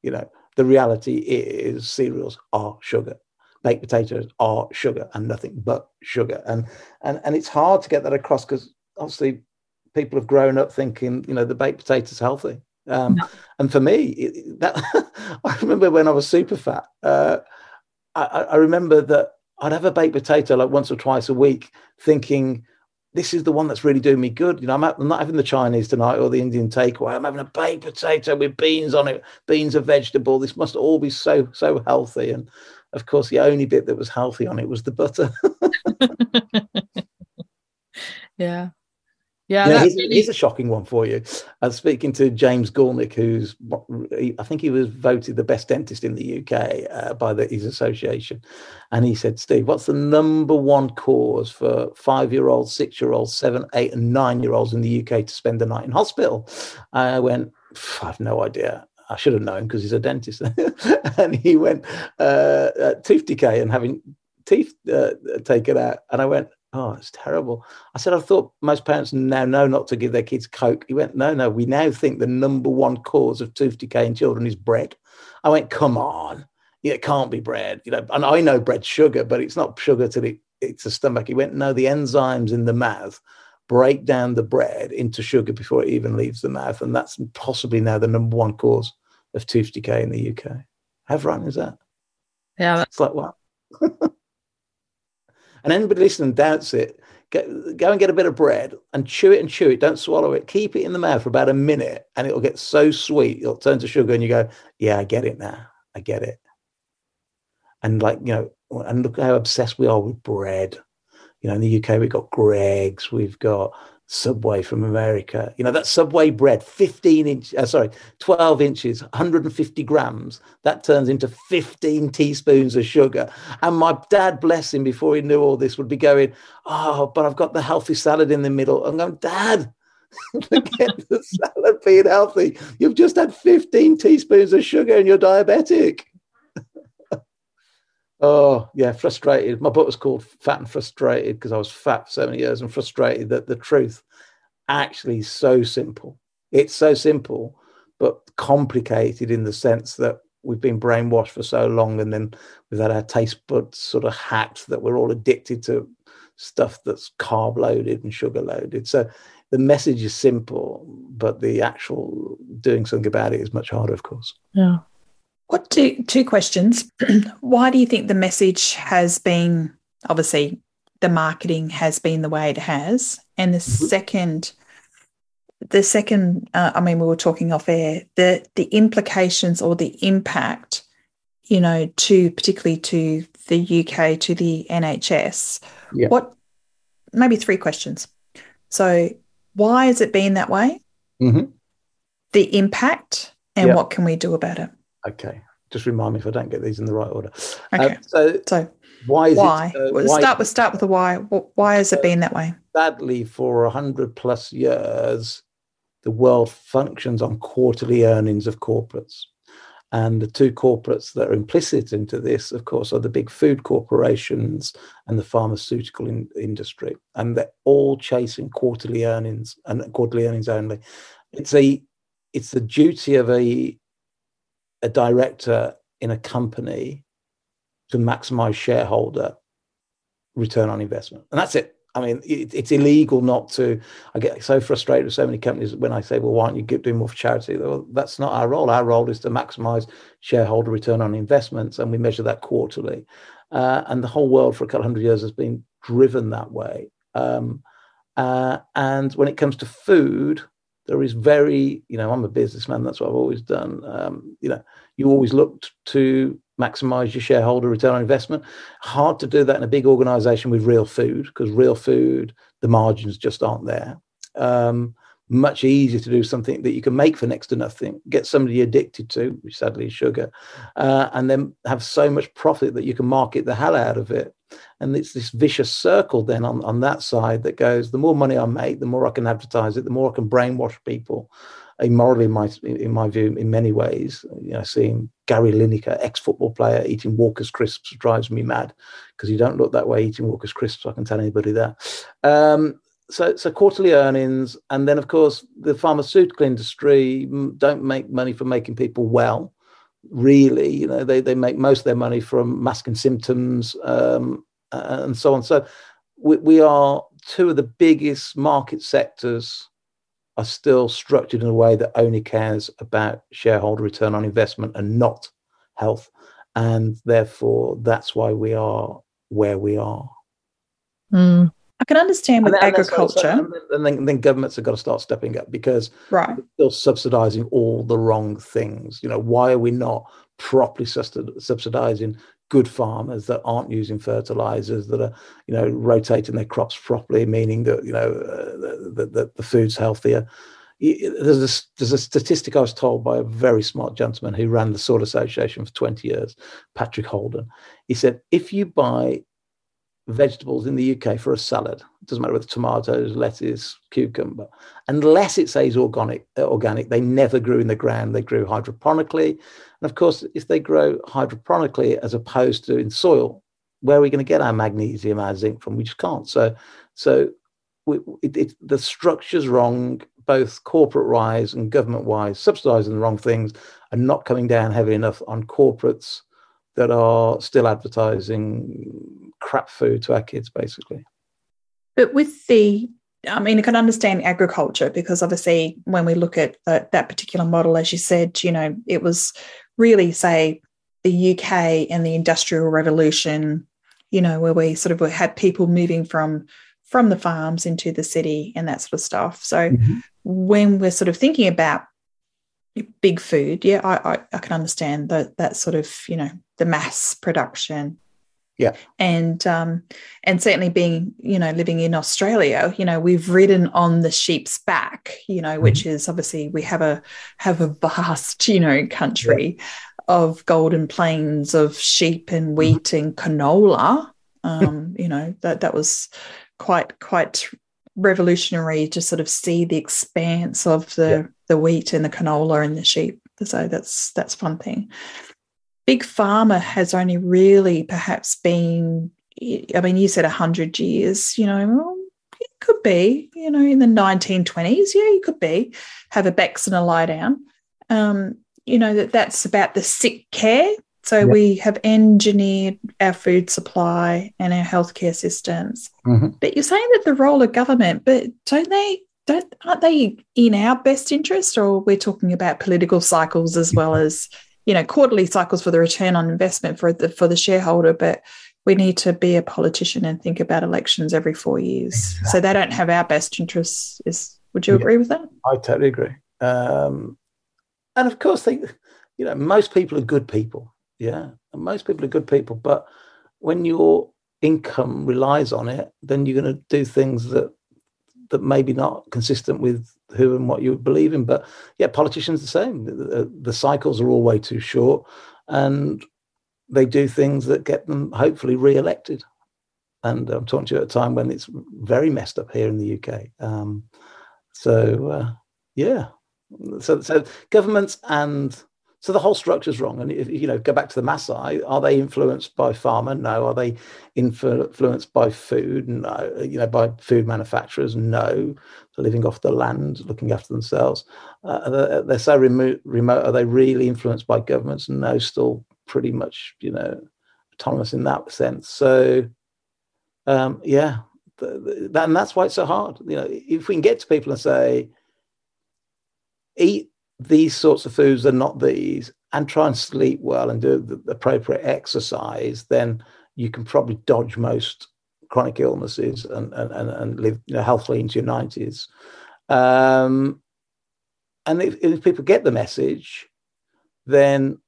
You know, the reality is cereals are sugar. Baked potatoes are sugar and nothing but sugar. And and and it's hard to get that across because obviously people have grown up thinking, you know, the baked potatoes healthy. Um, no. And for me, it, that [laughs] I remember when I was super fat. Uh, I, I remember that I'd have a baked potato like once or twice a week, thinking this is the one that's really doing me good. You know, I'm, I'm, not having the Chinese tonight or the Indian takeaway. I'm having a baked potato with beans on it. Beans are vegetable. This must all be so so healthy. And of course, the only bit that was healthy on it was the butter. [laughs] yeah, yeah, yeah here's, really... here's, a shocking one for you. I was speaking to James Goolnik, who's I think he was voted the best dentist in the UK uh, by the, his association, and he said, "Steve, what's the number one cause for five-year-olds, six-year-olds, seven, eight, and nine-year-olds in the UK to spend the night in hospital?" I went, "I've no idea." I should have known because he's a dentist. [laughs] and he went uh, uh, tooth decay and having teeth uh, taken out. And I went, Oh, it's terrible. I said, I thought most parents now know not to give their kids Coke. He went, No, no, we now think the number one cause of tooth decay in children is bread. I went, Come on. It can't be bread. You know, and I know bread's sugar, but it's not sugar till it, it's a stomach. He went, No, the enzymes in the mouth break down the bread into sugar before it even leaves the mouth. And that's possibly now the number one cause of tooth decay in the UK. How right is that? Yeah. It's like what? [laughs] And anybody listening doubts it, go, go and get a bit of bread and chew it and chew it. Don't swallow it. Keep it in the mouth for about a minute, and it'll get so sweet it'll turn to sugar, and you go, "Yeah, I get it now. I get it." And like you know, and look how obsessed we are with bread. You know, in the UK we've got Greggs, we've got Subway from America. You know, that Subway bread, 15 inch, uh, sorry, 12 inches, 150 grams, that turns into 15 teaspoons of sugar. And my dad, bless him, before he knew all this, would be going, Oh, but I've got the healthy salad in the middle. I'm going, Dad, [laughs] forget the salad being healthy. You've just had 15 teaspoons of sugar and you're diabetic. Oh yeah, frustrated. My book was called Fat and Frustrated because I was fat for so many years and frustrated that the truth actually is so simple. It's so simple, but complicated in the sense that we've been brainwashed for so long and then we've had our taste buds sort of hacked that we're all addicted to stuff that's carb loaded and sugar loaded. So the message is simple, but the actual doing something about it is much harder, of course. Yeah. What two two questions? [clears throat] Why do you think the message has been obviously the marketing has been the way it has, and the mm-hmm. second, the second, uh, I mean, we were talking off air the the implications or the impact, you know, to particularly to the UK to the NHS. Yeah. What maybe three questions. So, why has it been that way? Mm-hmm. The impact, and yeah. what can we do about it? Okay, just remind me if I don't get these in the right order. Uh, okay. Uh, so, so why? Is why? It, uh, well, why? Start with start with the why. Why has it been that way? Sadly, for a hundred plus years, the world functions on quarterly earnings of corporates. And the two corporates that are implicit into this, of course, are the big food corporations and the pharmaceutical in, industry. And they're all chasing quarterly earnings and quarterly earnings only. It's a it's the duty of a a director in a company to maximize shareholder return on investment. And that's it. I mean, it, it's illegal not to. I get so frustrated with so many companies when I say, well, why don't you doing more for charity? Well, that's not our role. Our role is to maximize shareholder return on investments, and we measure that quarterly. Uh, and the whole world for a couple hundred years has been driven that way. Um, uh, and when it comes to food, there is very, you know, I'm a businessman. That's what I've always done. Um, you know, you always look to maximize your shareholder return on investment. Hard to do that in a big organization with real food because real food, the margins just aren't there. Um, much easier to do something that you can make for next to nothing, get somebody addicted to, which sadly is sugar, uh, and then have so much profit that you can market the hell out of it. And it's this vicious circle then on, on that side that goes the more money I make, the more I can advertise it, the more I can brainwash people. Immorally in my in my view in many ways you know seeing gary lineker ex-football player eating walker's crisps drives me mad because you don't look that way eating walker's crisps i can tell anybody that. Um, so so quarterly earnings and then of course the pharmaceutical industry don't make money for making people well. Really you know they, they make most of their money from masking symptoms um, and so on so we, we are two of the biggest market sectors are still structured in a way that only cares about shareholder return on investment and not health and therefore that's why we are where we are mm. I can understand with and then, agriculture. And, and then, then, governments have got to start stepping up because right. they're still subsidizing all the wrong things. You know, why are we not properly subsidizing good farmers that aren't using fertilizers, that are, you know, rotating their crops properly, meaning that, you know, uh, that the, the food's healthier? There's a, there's a statistic I was told by a very smart gentleman who ran the Soil Association for 20 years, Patrick Holden. He said, if you buy vegetables in the UK for a salad. It doesn't matter whether tomatoes, lettuce, cucumber, unless it says organic. Uh, organic, they never grew in the ground. They grew hydroponically, and of course, if they grow hydroponically as opposed to in soil, where are we going to get our magnesium, our zinc from? We just can't. So, so we, it, it, the structure's wrong, both corporate-wise and government-wise, subsidising the wrong things, and not coming down heavy enough on corporates that are still advertising crap food to our kids, basically. But with the, I mean, I can understand agriculture because obviously when we look at the, that particular model, as you said, you know, it was really, say, the UK and the Industrial Revolution, you know, where we sort of had people moving from from the farms into the city and that sort of stuff. So mm-hmm. when we're sort of thinking about big food, yeah, I, I, I can understand that that sort of you know the mass production yeah and um and certainly being you know living in australia you know we've ridden on the sheep's back you know mm-hmm. which is obviously we have a have a vast [laughs] you know country yeah. of golden plains of sheep and mm-hmm. wheat mm-hmm. and canola um you know that that was quite quite revolutionary to sort of see the expanse of the yeah. the wheat and the canola and the sheep so that's that's one thing big pharma has only really perhaps been i mean you said 100 years you know well, it could be you know in the 1920s yeah you could be have a bex and a lie down um, you know that that's about the sick care. So yep. we have engineered our food supply and our healthcare systems. Mm-hmm. but you're saying that the role of government but don't they don't aren't they in our best interest? Or we're talking about political cycles as well as you know quarterly cycles for the return on investment for the for the shareholder but we need to be a politician and think about elections every four years. Exactly. so they don't have our best interests is would you yeah, agree with that? I totally agree. Um, and of course they you know most people are good people yeah? And most people are good people but when your income relies on it then you're going to do things that that maybe not consistent with who and what you believe in. But yeah, politicians the same. The, the, cycles are all way too short, and they do things that get them hopefully re-elected. And I'm talking to you at a time when it's very messed up here in the UK. Um, so uh, yeah, so so governments and so the whole structure is wrong. And if you know, go back to the Maasai, are they influenced by pharma? No. Are they influenced by food? No. You know, by food manufacturers? No. Living off the land, looking after themselves. Uh, they're, they're, so remote. Remote. Are they really influenced by governments? No. Still pretty much, you know, autonomous in that sense. So, um, yeah, the, the, that, and that's why it's so hard. You know, if we can get to people and say, eat these sorts of foods and not these, and try and sleep well and do the appropriate exercise, then you can probably dodge most chronic illnesses and and, and live you know, healthily into your 90s. Um, and if, if, people get the message, then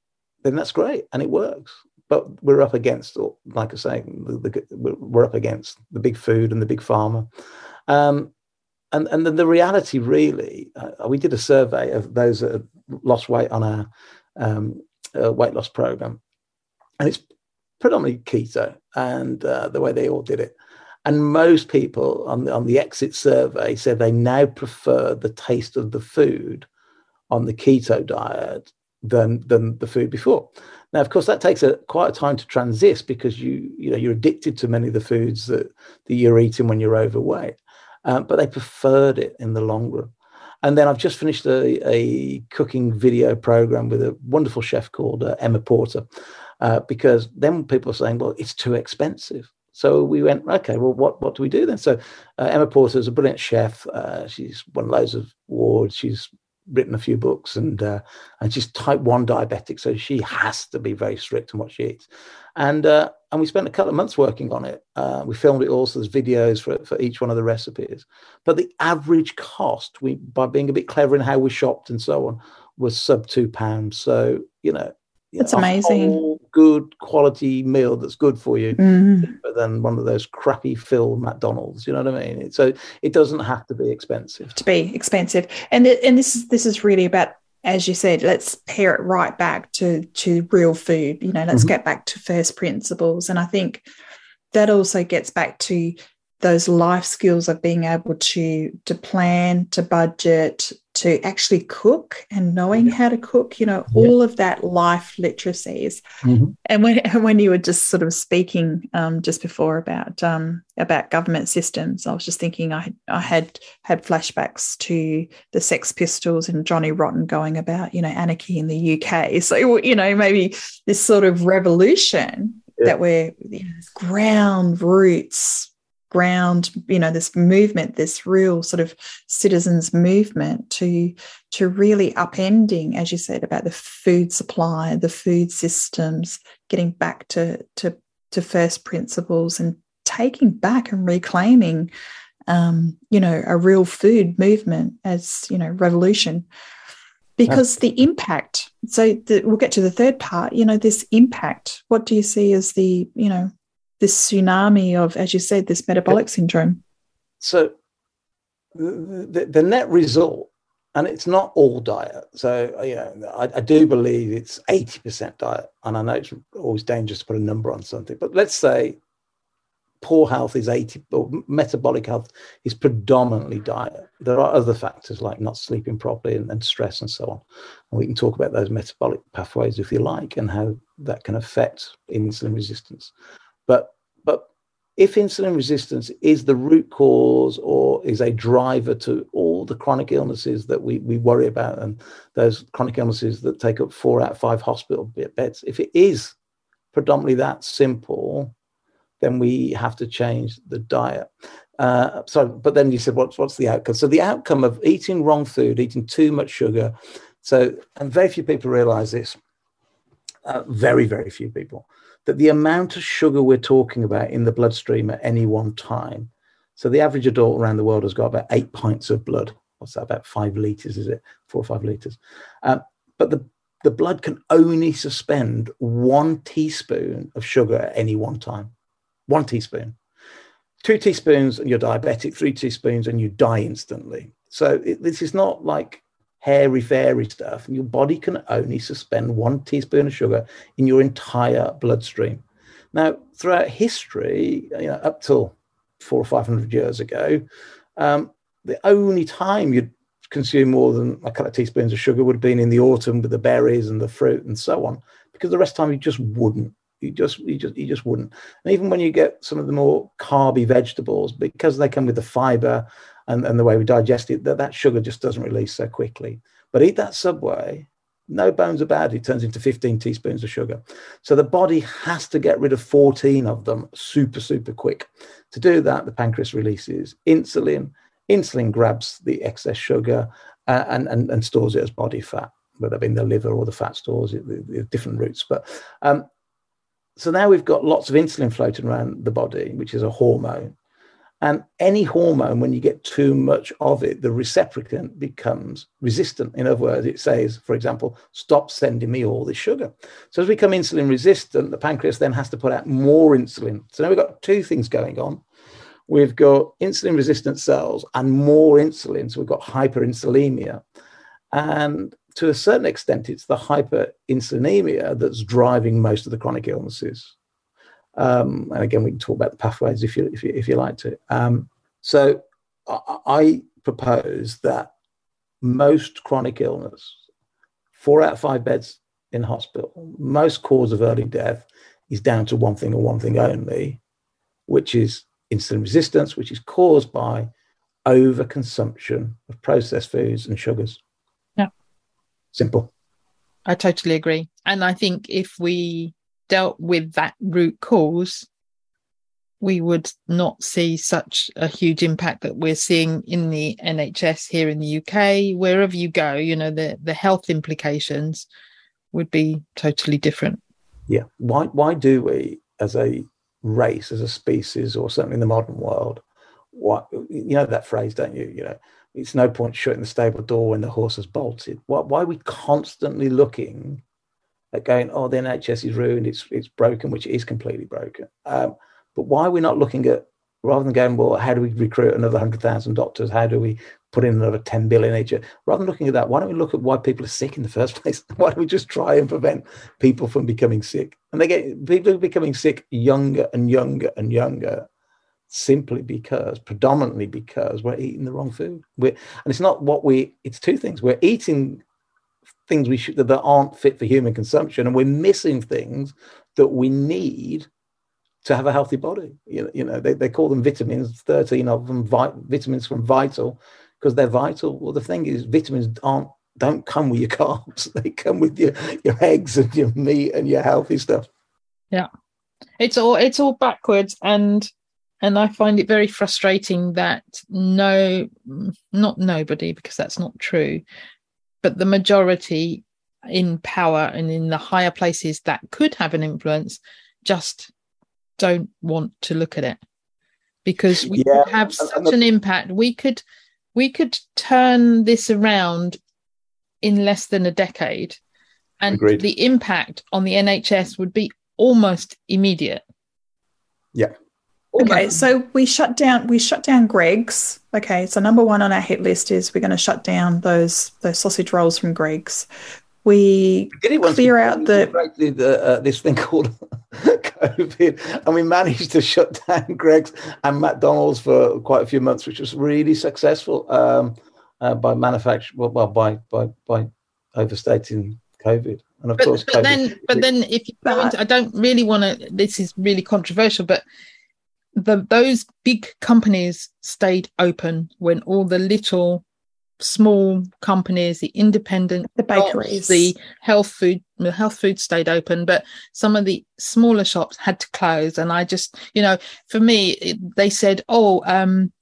then that's great and it works. But we're up against, like I say, the, the, we're up against the big food and the big pharma. Um, and and the reality really, uh, we did a survey of those that lost weight on our um, uh, weight loss program, and it's predominantly keto, and uh, the way they all did it. And most people on the, on the exit survey said they now prefer the taste of the food on the keto diet than than the food before. Now, of course, that takes a quite a time to transist because you you know you're addicted to many of the foods that, that you're eating when you're overweight um, but they preferred it in the long run. And then I've just finished a, a cooking video program with a wonderful chef called uh, Emma Porter, uh, because then people are saying, well, it's too expensive. So we went, okay, well, what, what do we do then? So uh, Emma Porter is a brilliant chef. Uh, she's won loads of awards. She's written a few books and uh, and she's type 1 diabetic so she has to be very strict on what she eats and uh, and we spent a couple of months working on it uh, we filmed it also as videos for, for each one of the recipes but the average cost we by being a bit clever in how we shopped and so on was sub two pounds so you know it's amazing. good quality meal that's good for you, mm. than one of those crappy Phil McDonald's. You know what I mean? So it doesn't have to be expensive. To be expensive, and th- and this is this is really about as you said, let's pair it right back to to real food. You know, let's mm-hmm. get back to first principles, and I think that also gets back to those life skills of being able to to plan, to budget, to actually cook and knowing yeah. how to cook you know yeah. all of that life literacies mm-hmm. and when [laughs] when you were just sort of speaking um, just before about um, about government systems i was just thinking i i had had flashbacks to the sex pistols and johnny rotten going about you know anarchy in the uk [laughs] so you know maybe this sort of revolution yeah. that we're you know, ground roots ground you know this movement this real sort of citizens movement to to really upending as you said about the food supply the food systems getting back to to to first principles and taking back and reclaiming, um, you know, a real food movement as you know revolution, because the impact. So the, we'll get to the third part. You know, this impact. What do you see as the you know this tsunami of, as you said, this metabolic syndrome? So the, the, the net result and it's not all diet. So you know, I, I, do believe it's eighty percent diet, and I know it's always dangerous to put a number on something, but let's say poor health is eighty, or metabolic health is predominantly diet. There are other factors like not sleeping properly and, and stress and so on, and we can talk about those metabolic pathways if you like, and how that can affect insulin resistance. But but if insulin resistance is the root cause or is a driver to all the chronic illnesses that we, we worry about and those chronic illnesses that take up four out of five hospital beds, if it is predominantly that simple, then we have to change the diet. Uh, so, but then you said, what's what's the outcome? So the outcome of eating wrong food, eating too much sugar. So, and very few people realize this. Uh, very, very few people that the amount of sugar we're talking about in the bloodstream at any one time. So the average adult around the world has got about eight pints of blood. What's that? About five liters, is it? Four or five liters. Um, but the the blood can only suspend one teaspoon of sugar at any one time. One teaspoon. Two teaspoons and you're diabetic. Three teaspoons and you die instantly. So it, this is not like hairy fairy stuff. Your body can only suspend one teaspoon of sugar in your entire bloodstream. Now, throughout history, you know, up till four or five hundred years ago, um, the only time you'd consume more than a couple of teaspoons of sugar would have been in the autumn with the berries and the fruit and so on, because the rest of the time you just wouldn't. You just, you just, you just wouldn't. And even when you get some of the more carby vegetables, because they come with the fiber and, and the way we digest it, that, that sugar just doesn't release so quickly. But eat that Subway, no bones about it, it turns into 15 teaspoons of sugar. So the body has to get rid of 14 of them super, super quick. To do that, the pancreas releases insulin. Insulin grabs the excess sugar uh, and, and, and stores it as body fat, whether it in the liver or the fat stores, it, different routes. But um, so now we've got lots of insulin floating around the body, which is a hormone. And any hormone, when you get too much of it, the reciprocant becomes resistant. In other words, it says, for example, stop sending me all this sugar. So as we become insulin resistant, the pancreas then has to put out more insulin. So now we've got two things going on. We've got insulin resistant cells and more insulin. So we've got hyperinsulinemia. And to a certain extent, it's the hyperinsulinemia that's driving most of the chronic illnesses. Um, and again, we can talk about the pathways if you if you, if you like to. Um, so I, I propose that most chronic illness, four out of five beds in hospital, most cause of early death is down to one thing or one thing only, which is insulin resistance, which is caused by overconsumption of processed foods and sugars. Yeah. Simple. I totally agree. And I think if we dealt with that root cause, we would not see such a huge impact that we're seeing in the NHS here in the UK. Wherever you go, you know, the, the health implications would be totally different. Yeah. Why why do we as a race, as a species, or certainly in the modern world, what you know that phrase, don't you? You know, it's no point shutting the stable door when the horse has bolted. Why, why are we constantly looking going, oh, the NHS is ruined, it's it's broken, which is completely broken. Um, but why are we not looking at rather than going, well, how do we recruit another hundred thousand doctors? How do we put in another ten billion each? Rather than looking at that, why don't we look at why people are sick in the first [laughs] place? why don't we just try and prevent people from becoming sick? And they get people are becoming sick younger and younger and younger simply because predominantly because we're eating the wrong food we're, and it's not what we it's two things we're eating things we should that aren't fit for human consumption, and we're missing things that we need to have a healthy body. You know, you know they, they call them vitamins, 13 of them, vi- vitamins from Vital, because they're vital. Well, the thing is, vitamins aren't don't come with your carbs. [laughs] They come with your, your eggs and your meat and your healthy stuff. Yeah. It's all it's all backwards and and I find it very frustrating that no not nobody because that's not true but the majority in power and in the higher places that could have an influence just don't want to look at it because we Yeah, could have such an impact. We could we could have such and the- an impact. We could we could turn this around in less than a decade, and Agreed. the impact on the NHS would be almost immediate. Yeah. Okay, so we shut down we shut down Greggs. Okay, so number one on our hit list is we're going to shut down those those sausage rolls from Greggs. We did it Clear out We the- uh, this thing called [laughs] COVID, and we managed to shut down Greggs and McDonald's for quite a few months, which was really successful um, uh, by manufacture. Well, well, by by by overstating COVID, and of but, course, but COVID then but then if you go But- into, I don't really want to this is really controversial but the those big companies stayed open when all the little small companies the independent the shops, bakeries. the health food the health food stayed open but some of the smaller shops had to close and i just you know for me it, they said oh um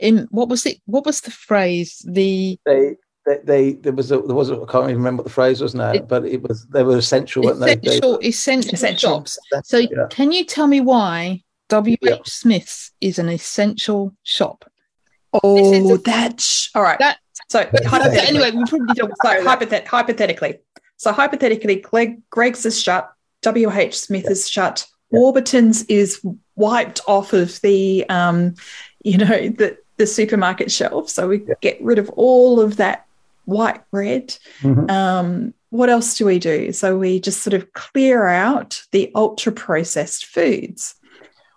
in what was it what was the phrase the they. They, they there was a, there was a, I can't even remember what the phrase was now, It- but it was they were essential, weren't they? They- essential essential, Essential. shops So yeah. can you tell me why WH Yeah. Smith's is an essential shop? oh, this is a- that's all right. That- so So hypothetically, anyway, we probably don't [laughs] so hypothet- hypothetically, so hypothetically, Greg, Greggs is shut. WH Smith is shut. Warburton's is wiped off of the, um, you know, the the supermarket shelf. So we Yeah. get rid of all of that white bread. Mhm. Um, what else do we do? So we just sort of clear out the ultra processed foods.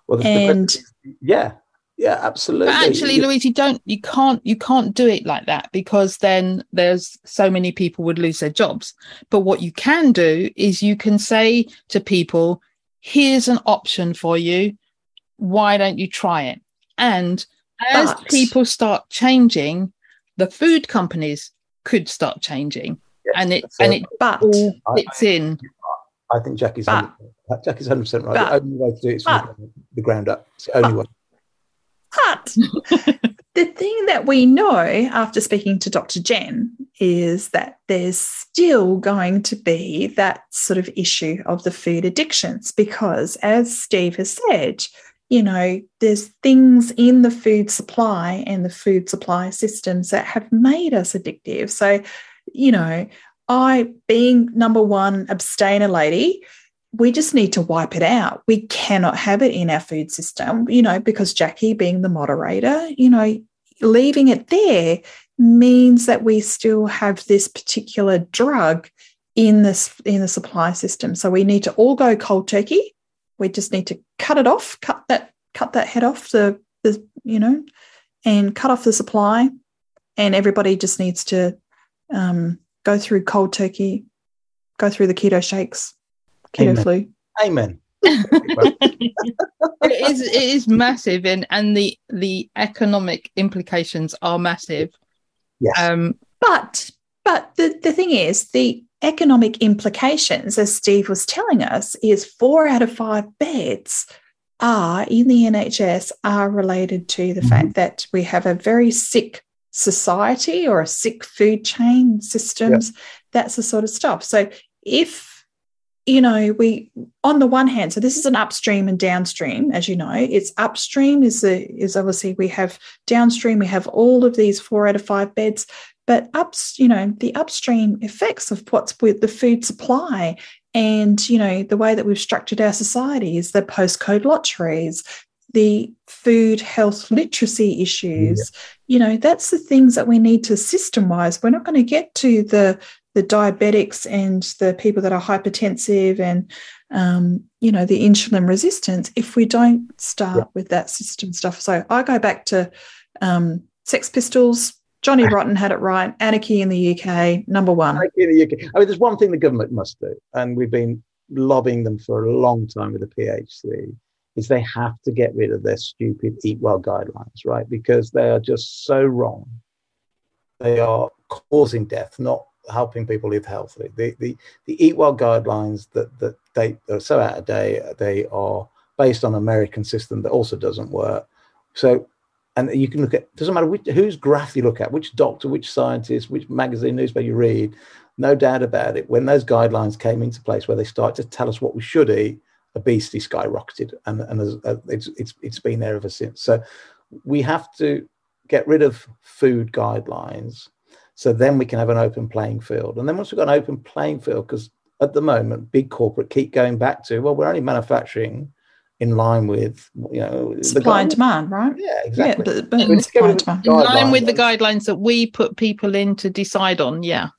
Well, the- the And yeah, yeah, absolutely. but actually, Louise, you don't you can't you can't do it like that because then there's so many people would lose their jobs. But what you can do is you can say to people, here's an option for you. Why don't you try it? And as But- people start changing, the food companies could start changing. Yes, and it and it but fits in. I think Jackie's But- 100%, Jackie's hundred percent right. but- the only way to do it is from the ground up. It's the only way. But [laughs] the thing that we know after speaking to Dr. Jen is that there's still going to be that sort of issue of the food addictions because, as Steve has said, you know, there's things in the food supply and the food supply systems that have made us addictive. So, you know, I, being number one abstainer lady, we just need to wipe it out. We cannot have it in our food system, you know, because Jackie, being the moderator, you know, leaving it there means that we still have this particular drug in this in the supply system. So we need to all go cold turkey. We just need to cut it off, cut that cut that head off the the you know, and cut off the supply. And everybody just needs to um, go through cold turkey, go through the keto shakes, keto Amen. flu. Amen. [laughs] it is it is massive and and the the economic implications are massive Yes. um But but the, the thing is, the economic implications, as Steve was telling us, is four out of five beds are in the NHS are related to the Mhm. fact that we have a very sick society or a sick food chain systems. That's the sort of stuff. So if you know we on the one hand so this is an upstream and downstream as you know. It's upstream is the is obviously we have downstream we have all of these four out of five beds but ups you know the upstream effects of what's with the food supply and you know the way that we've structured our societies the postcode lotteries the food health literacy issues. You know that's the things that we need to system wise we're not going to get to the the diabetics and the people that are hypertensive and um, you know the insulin resistance if we don't start Yeah. with that system stuff so i go back to um, sex pistols johnny [laughs] rotten had it right anarchy in the uk number one Like in the UK. I mean, there's one thing the government must do, and we've been lobbying them for a long time with the PHC, is they have to get rid of their stupid eat well guidelines, right? Because they are just so wrong. They are causing death, not helping people live healthily. The the, the eat well guidelines that that they are so out of date. They are based on American system that also doesn't work. So and you can look at doesn't matter which, whose graph you look at which doctor which scientist which magazine newspaper you read no doubt about it when those guidelines came into place where they start to tell us what we should eat obesity skyrocketed, and and uh, it's it's it's been there ever since. So we have to get rid of food guidelines, so then we can have an open playing field. And then once we've got an open playing field, because at the moment, big corporate keep going back to well, we're only manufacturing in line with you know supply and demand, right? Yeah, exactly. Yeah, but, but in line with the guidelines that we put people in to decide on. Yeah,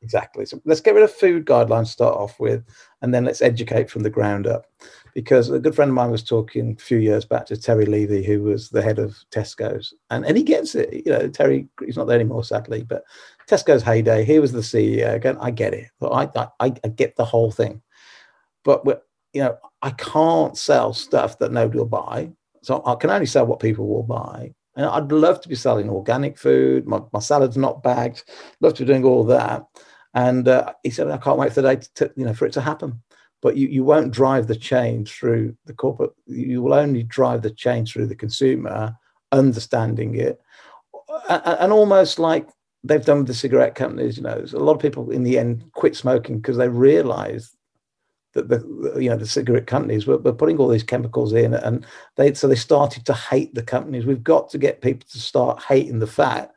exactly. So let's get rid of food guidelines to start off with, and then let's educate from the ground up. Because a good friend of mine was talking a few years back to Terry Leahy, who was the head of Tesco's, and and he gets it. You know, Terry, he's not there anymore, sadly, but Tesco's heyday. He was the CEO. Again, I get it. I, I I get the whole thing, but you know, I can't sell stuff that nobody will buy. So I can only sell what people will buy. And I'd love to be selling organic food. My, my salad's not bagged. Love to be doing all that. And uh, he said, I can't wait for the day to, you know, for it to happen. But you, you won't drive the change through the corporate. You will only drive the change through the consumer, understanding it, and, almost like they've done with the cigarette companies. You know, a lot of people in the end quit smoking because they realised that the you know the cigarette companies were, were putting all these chemicals in, and they so they started to hate the companies. We've got to get people to start hating the fact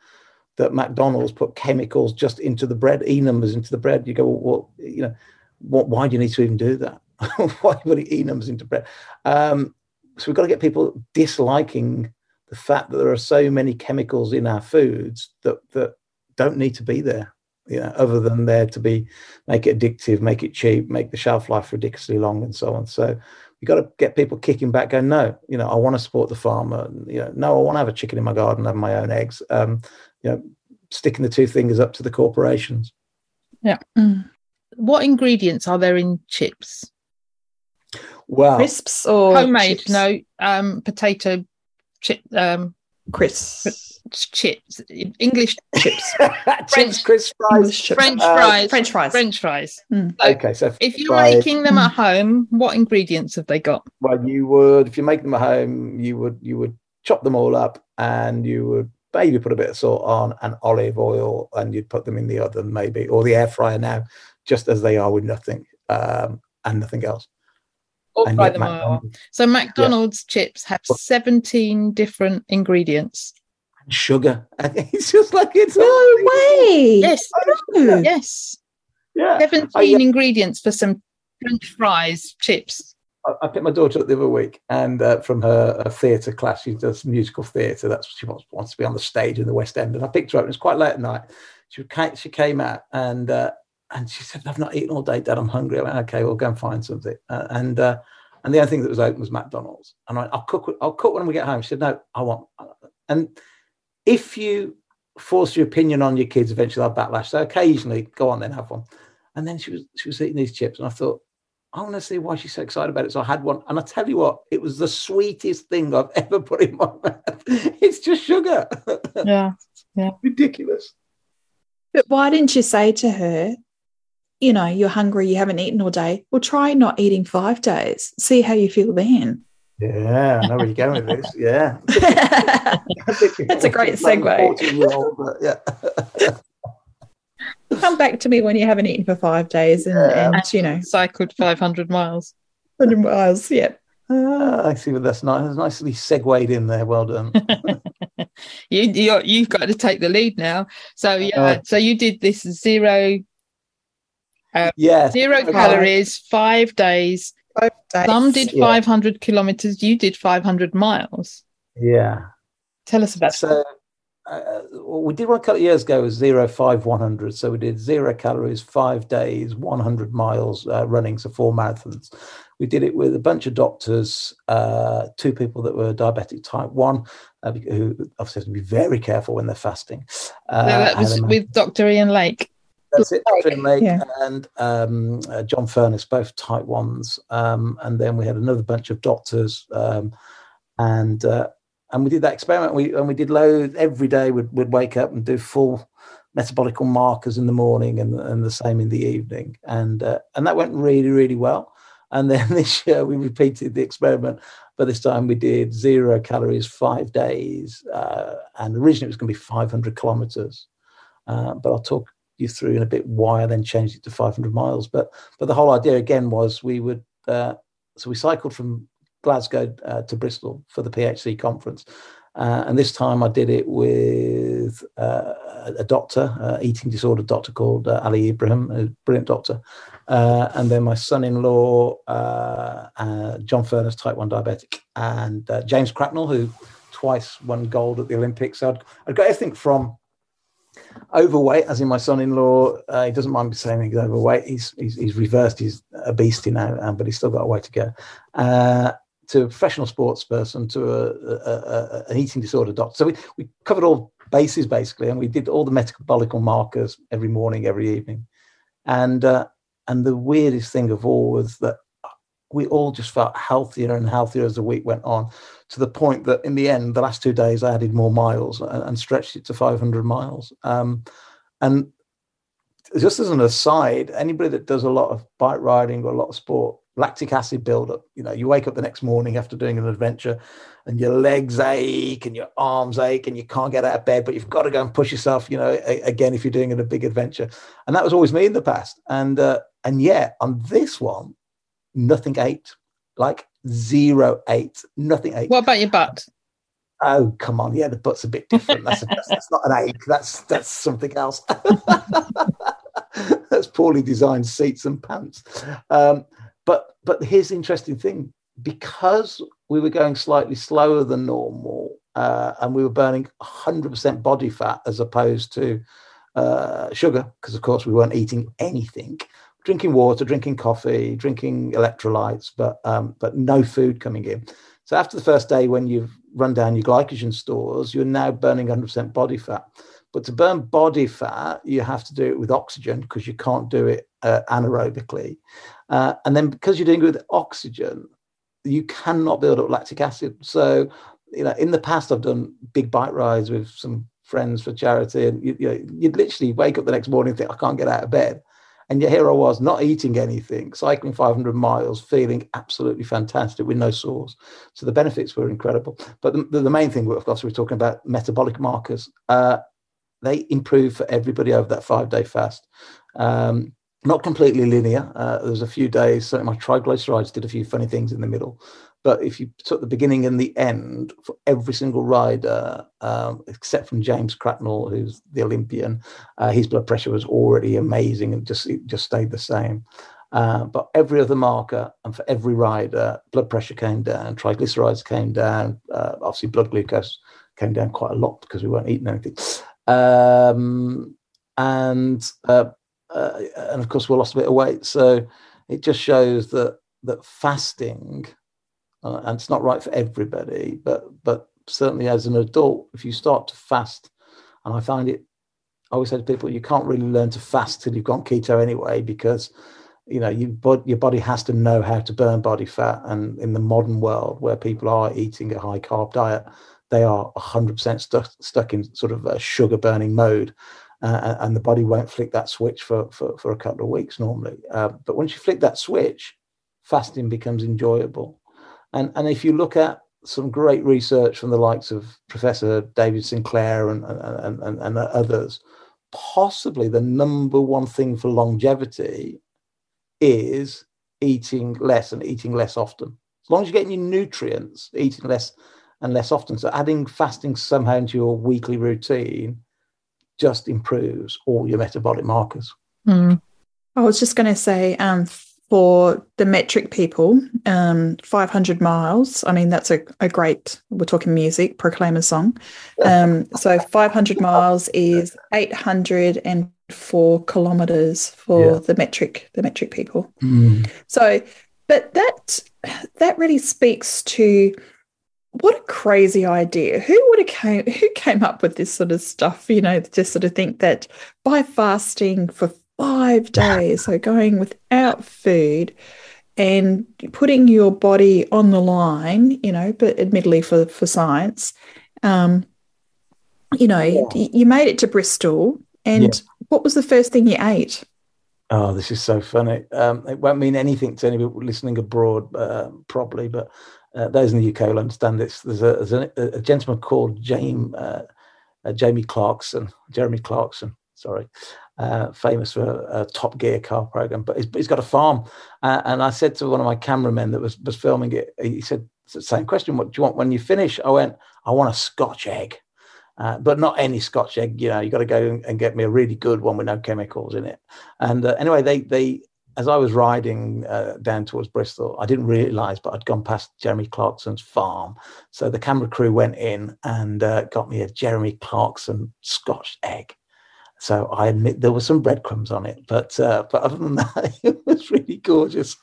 that McDonald's put chemicals just into the bread, e numbers into the bread. You go, well, well you know, what? Why do you need to even do that? [laughs] why put e numbers into bread? Um, so we've got to get people disliking the fact that there are so many chemicals in our foods that that don't need to be there you know, other than there to be make it addictive, make it cheap, make the shelf life ridiculously long, and so on. So you got to get people kicking back, going, no, you know, I want to support the farmer. You know, no, I want to have a chicken in my garden, have my own eggs. Um, you know, sticking the two fingers up to the corporations. Yeah. Mm. What ingredients are there in chips? Well, crisps or homemade? Chips? No, um, potato chip, um, crisps chips, English chips, [laughs] French crisp fries, chips. French uh, fries, French fries, French fries. Mm. So okay, so if you're fries. making them at home, what ingredients have they got? Well, you would, if you make them at home, you would you would chop them all up, and you would maybe put a bit of salt on and olive oil, and you'd put them in the oven, maybe, or the air fryer now, just as they are with nothing um, and nothing else. Or fry them all. So McDonald's yeah. chips have 17 different ingredients sugar. [laughs] it's just like it's no way. Yes, yes. Yeah, seventeen I, ingredients for some French fries, chips. I, I picked my daughter up the other week, and uh, from her, her theatre class, she does musical theatre. That's what she wants, wants to be on the stage in the West End. And I picked her up. It was quite late at night. She came, she came out and uh, and she said, "I've not eaten all day, Dad. I'm hungry." I went, "Okay, we'll go and find something." Uh, and uh, and the only thing that was open was McDonald's. And I, will cook. I'll cook when we get home. She said, "No, I want." And if you force your opinion on your kids, eventually they'll backlash. So occasionally, go on then, have one. And then she was she was eating these chips, and I thought, I want to see why she's so excited about it. So I had one, and I tell you what, it was the sweetest thing I've [laughs] ever put in my mouth. It's just sugar. Yeah, yeah, [laughs] ridiculous. But why didn't you say to her, you know, you're hungry, you haven't eaten all day? Well, try not eating five days. See how you feel then. Yeah, I know where you're going with this. Yeah. [laughs] [laughs] That's a great segue. yeah. [laughs] Come back to me when you haven't eaten for five days and, yeah. and you know cycled 500 miles. 100 miles, yeah. Uh, I see what that's nice. That's nicely segued in there. Well done. you you have got to take the lead now. So yeah, uh, so you did this zero. Uh, yeah, zero calories, five days Five days. Some did yeah. 500 kilometers. You did 500 miles. Yeah. Tell us about so, that. Uh, well, we did one a couple of years ago was zero five one hundred. So we did zero calories, five days, one hundred miles uh, running, so four marathons. We did it with a bunch of doctors, uh, two people that were diabetic type one, uh, who obviously have to be very careful when they're fasting. Uh, that was with Dr. Ian Lake. That's it, Lake yeah. and um, uh, John Furness, both type ones. Um, and then we had another bunch of doctors, um, and uh, and we did that experiment. We and we did loads every day. We'd, we'd wake up and do full metabolical markers in the morning and and the same in the evening, and uh, and that went really really well. And then [laughs] this year we repeated the experiment, but this time we did zero calories, five days, uh, and originally it was going to be 500 kilometers. Uh, but I'll talk you through in a bit I then changed it to 500 miles. But but the whole idea again was we would uh, so we cycled from Glasgow uh, to Bristol for the PHC conference. Uh, and this time I did it with uh, a doctor, uh, eating disorder doctor called uh, Ali Ibrahim, a brilliant doctor. Uh, and then my son-in-law, uh, John Furness, type 1 diabetic, and James Cracknell, who twice won gold at the Olympics. So I'd, I'd got everything from overweight, as in my son-in-law, he doesn't mind me saying he's overweight. He's, he's, he's reversed, he's obesity now, um, but he's still got a way to go to a professional sports person to a, a, a, an eating disorder doctor. So we, we covered all bases basically, and we did all the metabolic markers every morning, every evening. And uh, and the weirdest thing of all was that we all just felt healthier and healthier as the week went on, to the point that in the end, the last two days, I added more miles and, and stretched it to 500 miles. Um, and just as an aside, anybody that does a lot of bike riding or a lot of sport lactic acid buildup. You know, you wake up the next morning after doing an adventure and your legs ache and your arms ache and you can't get out of bed, but you've got to go and push yourself, you know, a- again, if you're doing a big adventure. And that was always me in the past. And, uh, and yet on this one, nothing ate, like zero ate, nothing ate. What about your butt? Oh come on, yeah, the butt's a bit different. That's, a, that's, that's not an ache. That's that's something else. [laughs] that's poorly designed seats and pants. Um, but but here's the interesting thing: because we were going slightly slower than normal, uh, and we were burning 100% body fat as opposed to uh, sugar, because of course we weren't eating anything, drinking water, drinking coffee, drinking electrolytes, but um, but no food coming in. So after the first day, when you've run down your glycogen stores, you're now burning 100% body fat. But to burn body fat, you have to do it with oxygen because you can't do it uh, anaerobically. Uh, and then because you're doing it with oxygen, you cannot build up lactic acid. So, you know, in the past, I've done big bike rides with some friends for charity, and you, you know, you'd literally wake up the next morning and think, I can't get out of bed. And yet here I was, not eating anything, cycling 500 miles, feeling absolutely fantastic with no sores. So the benefits were incredible. But the, the main thing, of course, we're talking about metabolic markers. Uh, they improve for everybody over that five day fast. Um, not completely linear. Uh, there's a few days, certainly my triglycerides did a few funny things in the middle. But if you took the beginning and the end for every single rider, um, except from James Cracknell, who's the Olympian, uh, his blood pressure was already amazing and just it just stayed the same. Uh, but every other marker and for every rider, blood pressure came down, triglycerides came down, uh, obviously blood glucose came down quite a lot because we weren't eating anything. Um, and uh, uh, and of course we lost a bit of weight. So it just shows that that fasting, uh, and it's not right for everybody, but but certainly as an adult, if you start to fast, and I find it, I always say to people, you can't really learn to fast till you've gone keto anyway, because you know you, your body has to know how to burn body fat, and in the modern world where people are eating a high carb diet, they are 100% stuck stuck in sort of a sugar burning mode uh, and the body won't flick that switch for, for, for a couple of weeks normally. Uh, but once you flick that switch, fasting becomes enjoyable. And, and if you look at some great research from the likes of Professor David Sinclair and, and, and, and others, possibly the number one thing for longevity is eating less and eating less often. As long as you're getting your nutrients, eating less and less often. So adding fasting somehow into your weekly routine just improves all your metabolic markers. Mm. I was just going to say, um, for the metric people, um, 500 miles. I mean, that's a, a great, we're talking music, Proclaimer song. Um, so 500 miles is 804 kilometers for yeah. the metric, the metric people. Mm. So, but that, that really speaks to what a crazy idea. Who would have came who came up with this sort of stuff, you know, just sort of think that by fasting for five [laughs] days, so going without food and putting your body on the line, you know, but admittedly for, for science, um, you know, yeah. you made it to Bristol and yeah. what was the first thing you ate? Oh, this is so funny. Um, it won't mean anything to anybody listening abroad, uh, probably, but uh, those in the UK will understand this. There's a, there's a, a gentleman called James, uh, uh, Jamie Clarkson, Jeremy Clarkson. sorry, uh, famous for a, Top Gear car program, but he's, he's got a farm. Uh, and I said to one of my cameramen that was, was filming it, he said, same question, what do you want when you finish? I went, I want a Scotch egg. Uh, but not any Scotch egg. You know, you got to go and get me a really good one with no chemicals in it. And uh, anyway, they they as I was riding uh, down towards Bristol, I didn't realise, but I'd gone past Jeremy Clarkson's farm. So the camera crew went in and uh, got me a Jeremy Clarkson Scotch egg. So I admit there were some breadcrumbs on it, but uh, but other than that, [laughs] it was really gorgeous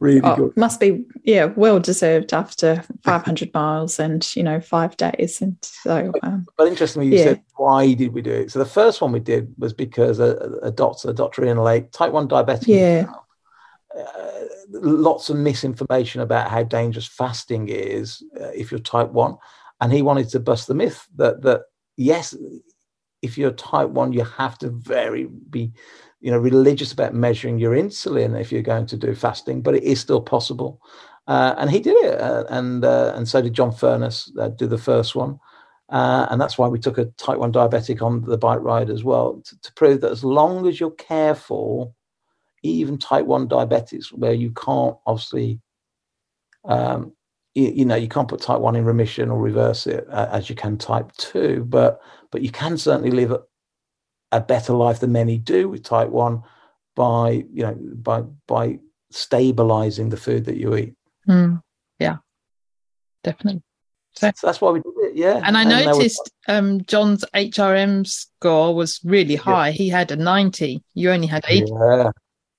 really oh, good. Must be yeah, well deserved after 500 [laughs] miles and you know five days. And so, um, but interestingly, you yeah. said why did we do it? So the first one we did was because a, a doctor, a Dr. Ian Lake, type one diabetic. Yeah. Uh, lots of misinformation about how dangerous fasting is uh, if you're type one, and he wanted to bust the myth that that yes, if you're type one, you have to very be you know religious about measuring your insulin if you're going to do fasting, but it is still possible. Uh, and he did it, uh, and uh, and so did John Furness. Uh, do the first one, uh, and that's why we took a type one diabetic on the bike ride as well to, to prove that as long as you're careful, even type one diabetics, where you can't obviously, um, you, know, you can't put type one in remission or reverse it uh, as you can type two, but but you can certainly live a better life than many do with type 1 by you know by by stabilizing the food that you eat. Mm, yeah. Definitely. So, so, that's why we did it yeah. And i and noticed was... um john's hrm score was really high. Yeah. he had a 90 you only had 80 yeah.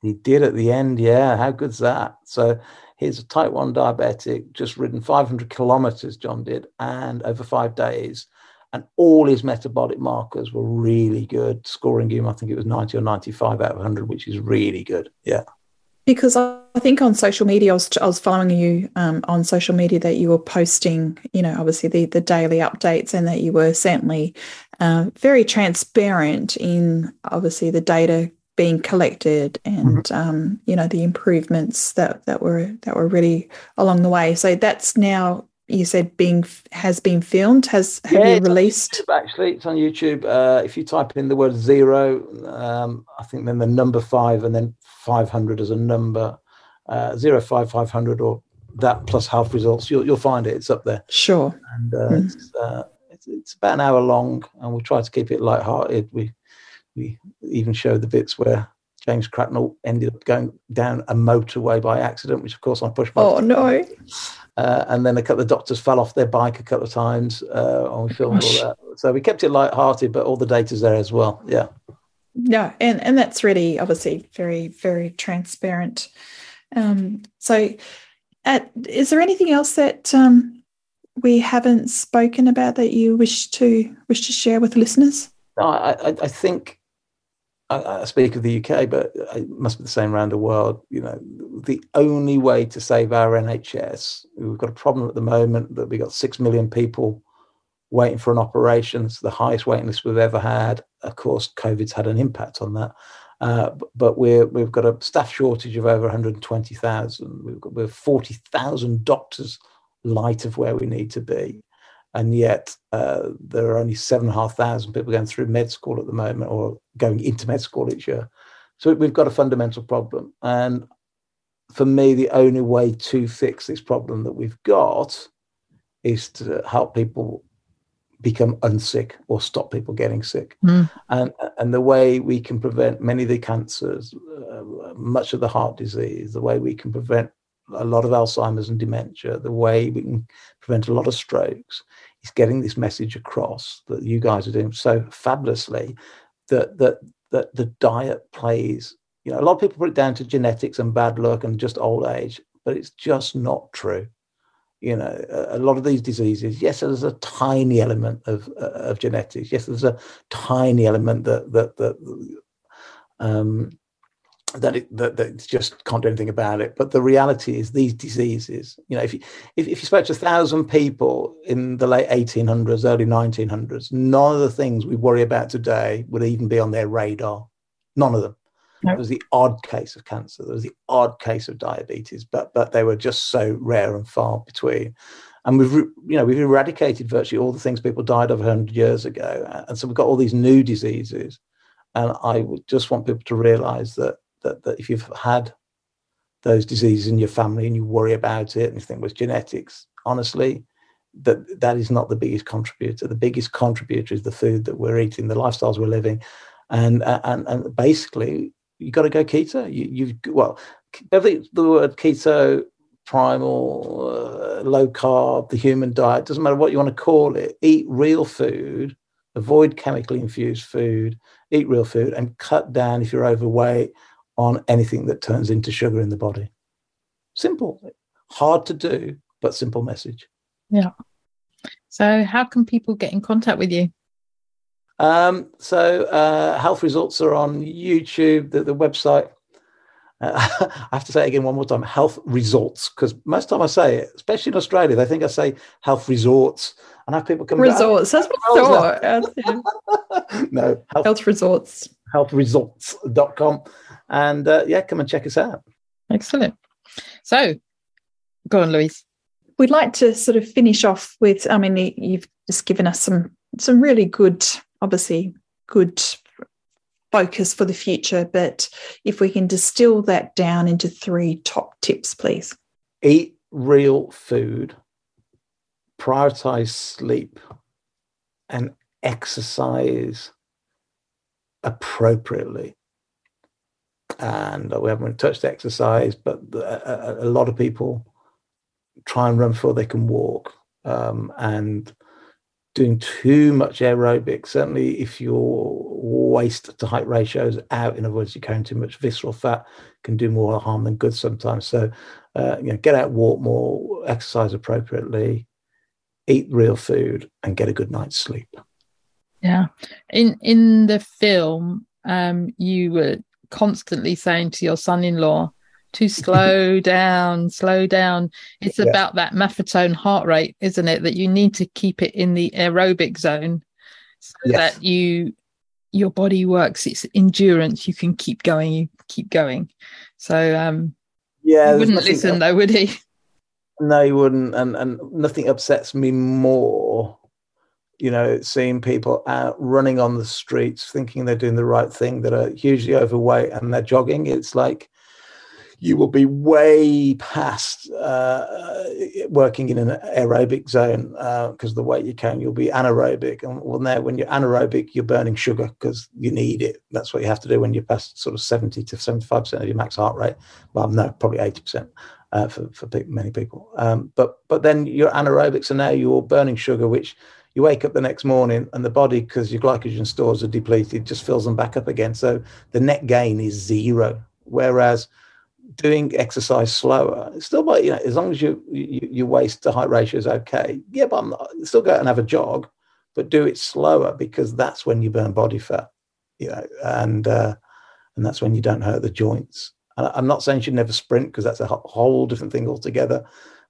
He did at the end yeah. How good's that? So he's a type 1 diabetic just ridden 500 kilometers john did and over five days and all his metabolic markers were really good, scoring him, I think it was 90 or 95 out of 100, which is really good. Yeah. Because I think on social media, I was, I was following you um, on social media that you were posting, you know, obviously the, the daily updates and that you were certainly uh, very transparent in obviously the data being collected and mm-hmm. um, you know the improvements that that were that were really along the way. So that's now you said being has been filmed. Has have yeah, you released? YouTube, actually. It's on youtube. Uh, if you type in the word zero um, i think then the number five and then 500 as a number uh, zero five 500 or that plus half results you'll, you'll find it. It's up there. Sure. And uh, mm. it's, uh, it's, it's, about an hour long and we'll try to keep it light-hearted. We we even show the bits where James Cracknell ended up going down a motorway by accident, which of course I pushed. By Oh no! Uh, and then a couple of doctors fell off their bike a couple of times uh, and we filmed all that. So we kept it light-hearted, but all the data's there as well. Yeah. Yeah, and and that's really obviously very very transparent. Um, so, at, is there anything else that um, we haven't spoken about that you wish to wish to share with listeners? No, I, I think I, I, speak of the UK, but it must be the same around the world. You know, the only way to save our NHS, we've got a problem at the moment that we've got six million people waiting for an operation. It's the highest waiting list we've ever had. Of course, COVID's had an impact on that. Uh, but we're, we've got a staff shortage of over 120,000. We've got we're 40,000 doctors light of where we need to be and yet uh, there are only seven and a half thousand people going through med school at the moment or going into med school each year. So we've got a fundamental problem. And for me, the only way to fix this problem that we've got is to help people become unsick or stop people getting sick. Mm. And, and the way we can prevent many of the cancers, uh, much of the heart disease, the way we can prevent a lot of Alzheimer's and dementia, the way we can prevent a lot of strokes is getting this message across that you guys are doing so fabulously that that that the diet plays you know a lot of people put it down to genetics and bad luck and just old age but it's just not true. You know a, a lot of these diseases yes there's a tiny element of uh, of genetics. Yes there's a tiny element that that that um that it that, that just can't do anything about it. But the reality is these diseases, you know, if you if, if you spoke to a thousand people in the late 1800s, early 1900s, none of the things we worry about today would even be on their radar. None of them. No. There was the odd case of cancer. There was the odd case of diabetes, but but they were just so rare and far between. and we've you know we've eradicated virtually all the things people died of 100 years ago and so we've got all these new diseases and i would just want people to realize that that, that if you've had those diseases in your family and you worry about it and you think well, genetics honestly that that is not the biggest contributor. The biggest contributor is the food that we're eating the lifestyles we're living. And and and basically you got to go keto. You, well the word keto primal, uh, low carb, the human diet, doesn't matter what you want to call it, eat real food, avoid chemically infused food, eat real food, and cut down if you're overweight on anything that turns into sugar in the body. Simple, hard to do, but simple message. Yeah. So, how can people get in contact with you? Um, so, uh, health results are on YouTube. The, the website uh, [laughs] I have to say it again one more time health results because most time I say it, especially in Australia, they think I say health resorts. And have people come resorts. That's what I thought. [laughs] no, health, health resorts. Healthresults.com. And uh, yeah, come and check us out. Excellent. So go on, Louise. We'd like to sort of finish off with, I mean, you've just given us some some really good, obviously good focus for the future. But if we can distill that down into three top tips, please. Eat real food, prioritize sleep, and exercise appropriately. And we haven't touched exercise, but a, a, lot of people try and run before they can walk. Um, and doing too much aerobic, certainly if your waist to height ratio is out, in other words, you're carrying too much visceral fat, can do more harm than good sometimes. So, uh, you know, get out, walk more, exercise appropriately, eat real food, and get a good night's sleep. Yeah, in in the film, um, you were constantly saying to your son-in-law, to slow [laughs] down, slow down. It's yeah. about that Maffetone heart rate, isn't it? That you need to keep it in the aerobic zone so yes. that you your body works its endurance. You can keep going, you keep going. So um yeah, he wouldn't listen up- though, would he? No, he wouldn't, and and nothing upsets me more you know, seeing people out running on the streets thinking they're doing the right thing that are hugely overweight and they're jogging. It's like you will be way past uh, working in an aerobic zone because uh, the weight you can, you'll be anaerobic. And when you're anaerobic, you're burning sugar because you need it. That's what you have to do when you're past sort of 70 to 75% of your max heart rate. Well, no, probably 80%. Uh, for for many people, um, but but then you're anaerobic, so now you're burning sugar, which you wake up the next morning and the body, because your glycogen stores are depleted, just fills them back up again. So the net gain is zero. Whereas doing exercise slower, still, but you know, as long as you, you your waist to height ratio is okay, yeah, but I'm not, still go out and have a jog, but do it slower because that's when you burn body fat, you know, and uh, and that's when you don't hurt the joints. And I'm not saying you should never sprint because that's a whole different thing altogether.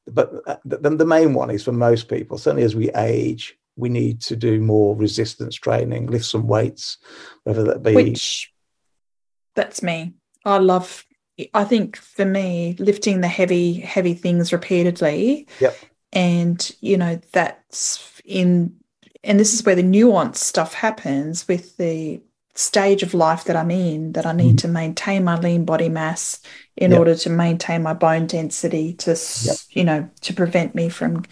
But uh, the, the main one is for most people, certainly as we age, we need to do more resistance training, lift some weights, whether that be. Which, that's me. I love I think for me, lifting the heavy, heavy things repeatedly. Yep. And, you know, that's in, and this is where the nuance stuff happens with the stage of life that I'm in, that I need mm. to maintain my lean body mass in yep. order to maintain my bone density to, yep. you know, to prevent me from,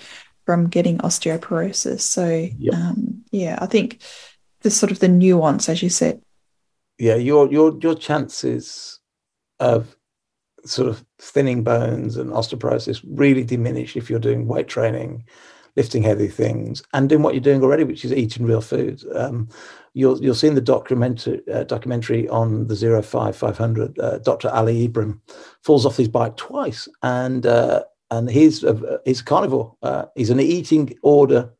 from getting osteoporosis. So, yep. um, yeah, I think the sort of the nuance, as you said. Yeah, your, your, your chances of sort of thinning bones and osteoporosis really diminish if you're doing weight training, lifting heavy things, and doing what you're doing already, which is eating real food. Um, you'll you'll see in the documentary uh, documentary on the zero five five hundred. Uh, Dr. Ali Ibrahim falls off his bike twice, and uh, and he's a, he's a carnivore. Uh, he's an eating order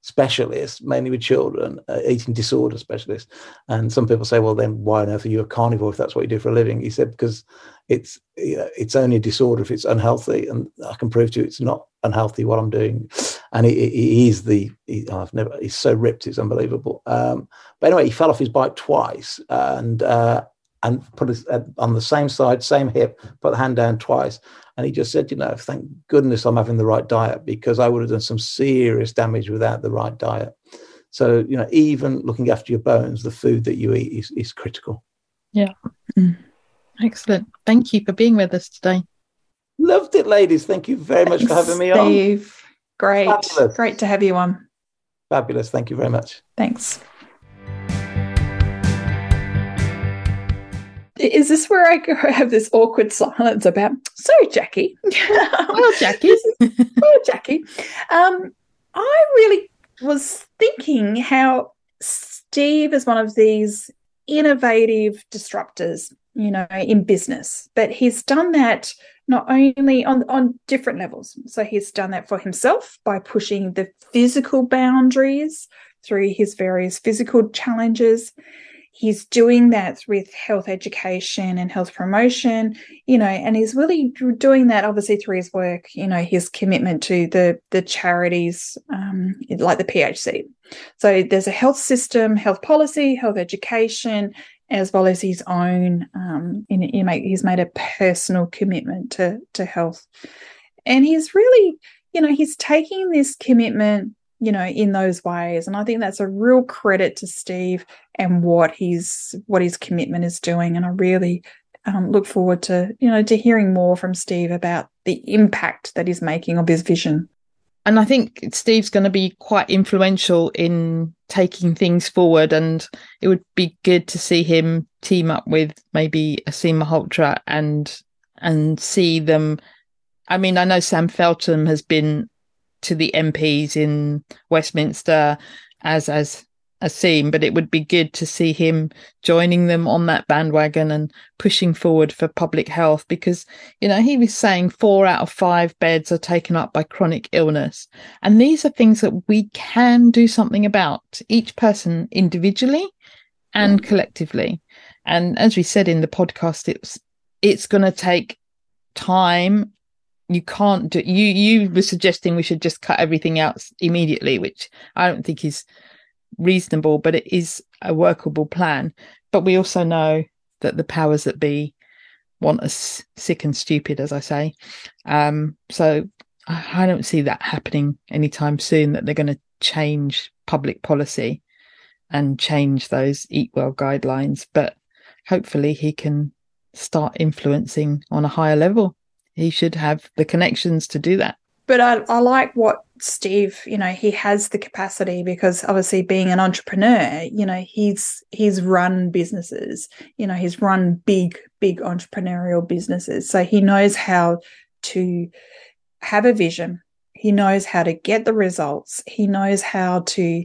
specialist, mainly with children, uh, eating disorder specialist. And some people say, well, then why on earth are you a carnivore if that's what you do for a living? He said, because it's you know, it's only a disorder if it's unhealthy, and I can prove to you it's not unhealthy what I'm doing. And he, he is the he, I've never he's so ripped, it's unbelievable. Um, but anyway, he fell off his bike twice, and uh, and put his uh, on the same side, same hip, put the hand down twice. And he just said, you know, thank goodness I'm having the right diet because I would have done some serious damage without the right diet. So, you know, even looking after your bones, the food that you eat is, is critical. Yeah. Mm. Excellent. Thank you for being with us today. Loved it, ladies. Thank you very much for having me Steve. on. Great. Fabulous. Great to have you on. Fabulous. Thank you very much. Thanks. Is this where I have this awkward silence about? So, Jackie. [laughs] well, Jackie. well, Jackie. Um, I really was thinking how Steve is one of these innovative disruptors, you know, in business, but he's done that not only on on different levels. So he's done that for himself by pushing the physical boundaries through his various physical challenges he's doing that with health education and health promotion you know and he's really doing that obviously through his work you know his commitment to the the charities um, like the phc so there's a health system health policy health education as well as his own um, in, in he's made a personal commitment to to health. And he's really you know he's taking this commitment you know in those ways. And i think that's a real credit to steve and what he's what his commitment is doing. And i really um, look forward to you know to hearing more from steve about the impact that he's making of his vision. And i think steve's going to be quite influential in taking things forward. And it would be good to see him team up with maybe Aseem Malhotra and and see them. I mean, I know Sam Feltham has been to the MPs in Westminster as as a theme, but it would be good to see him joining them on that bandwagon and pushing forward for public health because, you know, he was saying four out of five beds are taken up by chronic illness. And these are things that we can do something about, each person individually and mm. collectively. And as we said in the podcast, it's it's going to take time you can't do you you were suggesting we should just cut everything out immediately which i don't think is reasonable but it is a workable plan. But we also know that the powers that be want us sick and stupid as i say. Um, so i don't see that happening anytime soon that they're going to change public policy and change those eat well guidelines. But hopefully he can start influencing on a higher level he should have the connections to do that. But I, I like what Steve, you know, he has the capacity because obviously being an entrepreneur, you know, he's he's run businesses, you know, he's run big, big entrepreneurial businesses. So he knows how to have a vision. He knows how to get the results. He knows how to,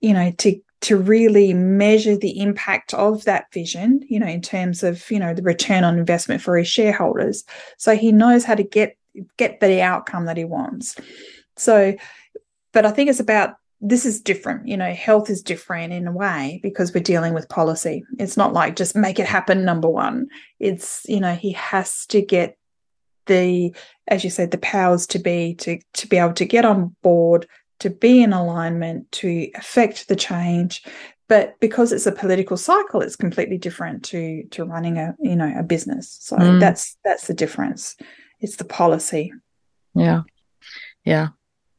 you know, to to really measure the impact of that vision, you know, in terms of, you know, the return on investment for his shareholders. So he knows how to get get the outcome that he wants. So, but I think it's about this is different, you know, health is different in a way because we're dealing with policy. It's not like just make it happen, number one. It's, you know, he has to get the, as you said, the powers to be to to be able to get on board to be in alignment, to affect the change. But because it's a political cycle, it's completely different to to running a you know a business. So mm. that's that's the difference. It's the policy. Yeah, yeah.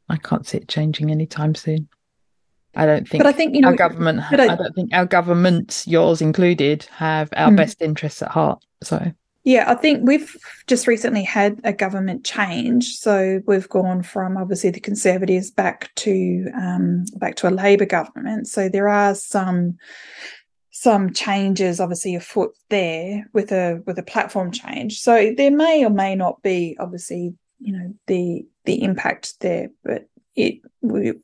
I can't see it changing anytime soon. I don't think. But I think you know, our government. I, I, don't think our governments, yours included, have our mm. best interests at heart. So yeah, I think we've just recently had a government change. So we've gone from obviously the Conservatives back to um, back to a Labor government. So there are some some changes obviously afoot there with a with a platform change. So there may or may not be obviously you know the the impact there, but it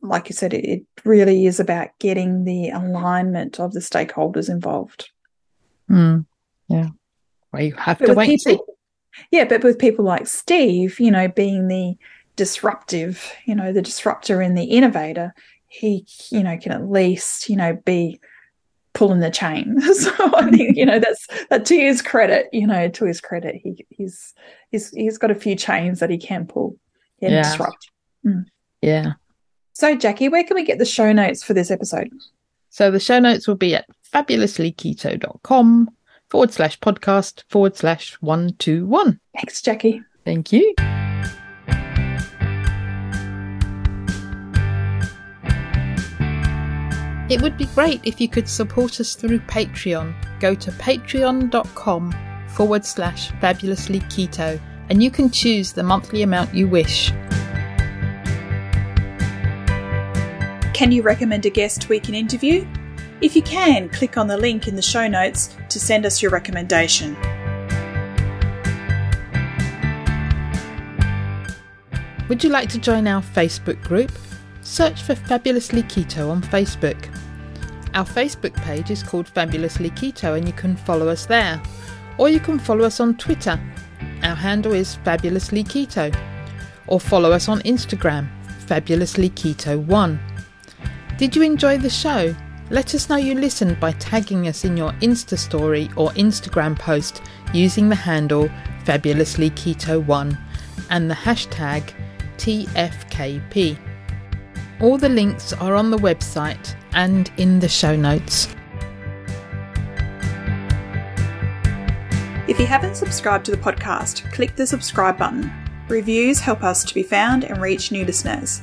like you said, it, it really is about getting the alignment of the stakeholders involved. Mm, yeah. Well, you have but to wait. People, yeah, but with people like Steve, you know, being the disruptive, you know, the disruptor and the innovator, he, you know, can at least, you know, be pulling the chain. [laughs] so I think, you know, that's that to his credit, you know, to his credit, he he's he's he's got a few chains that he can pull and yeah. disrupt. Mm. Yeah. So Jackie, where can we get the show notes for this episode? So the show notes will be at fabulouslyketo.com forward slash podcast forward slash 121. Thanks, Jackie. Thank you. It would be great if you could support us through Patreon. Go to patreon.com forward slash fabulously keto and you can choose the monthly amount you wish. Can you recommend a guest we can interview? If you can, click on the link in the show notes to send us your recommendation. Would you like to join our Facebook group? Search for Fabulously Keto on Facebook. Our Facebook page is called Fabulously Keto and you can follow us there. Or you can follow us on Twitter. Our handle is Fabulously Keto. Or follow us on Instagram, Fabulously Keto1. Did you enjoy the show? Let us know you listened by tagging us in your Insta story or Instagram post using the handle Fabulously Keto1 and the hashtag TFKP. All the links are on the website and in the show notes. If you haven't subscribed to the podcast, click the subscribe button. Reviews help us to be found and reach new listeners.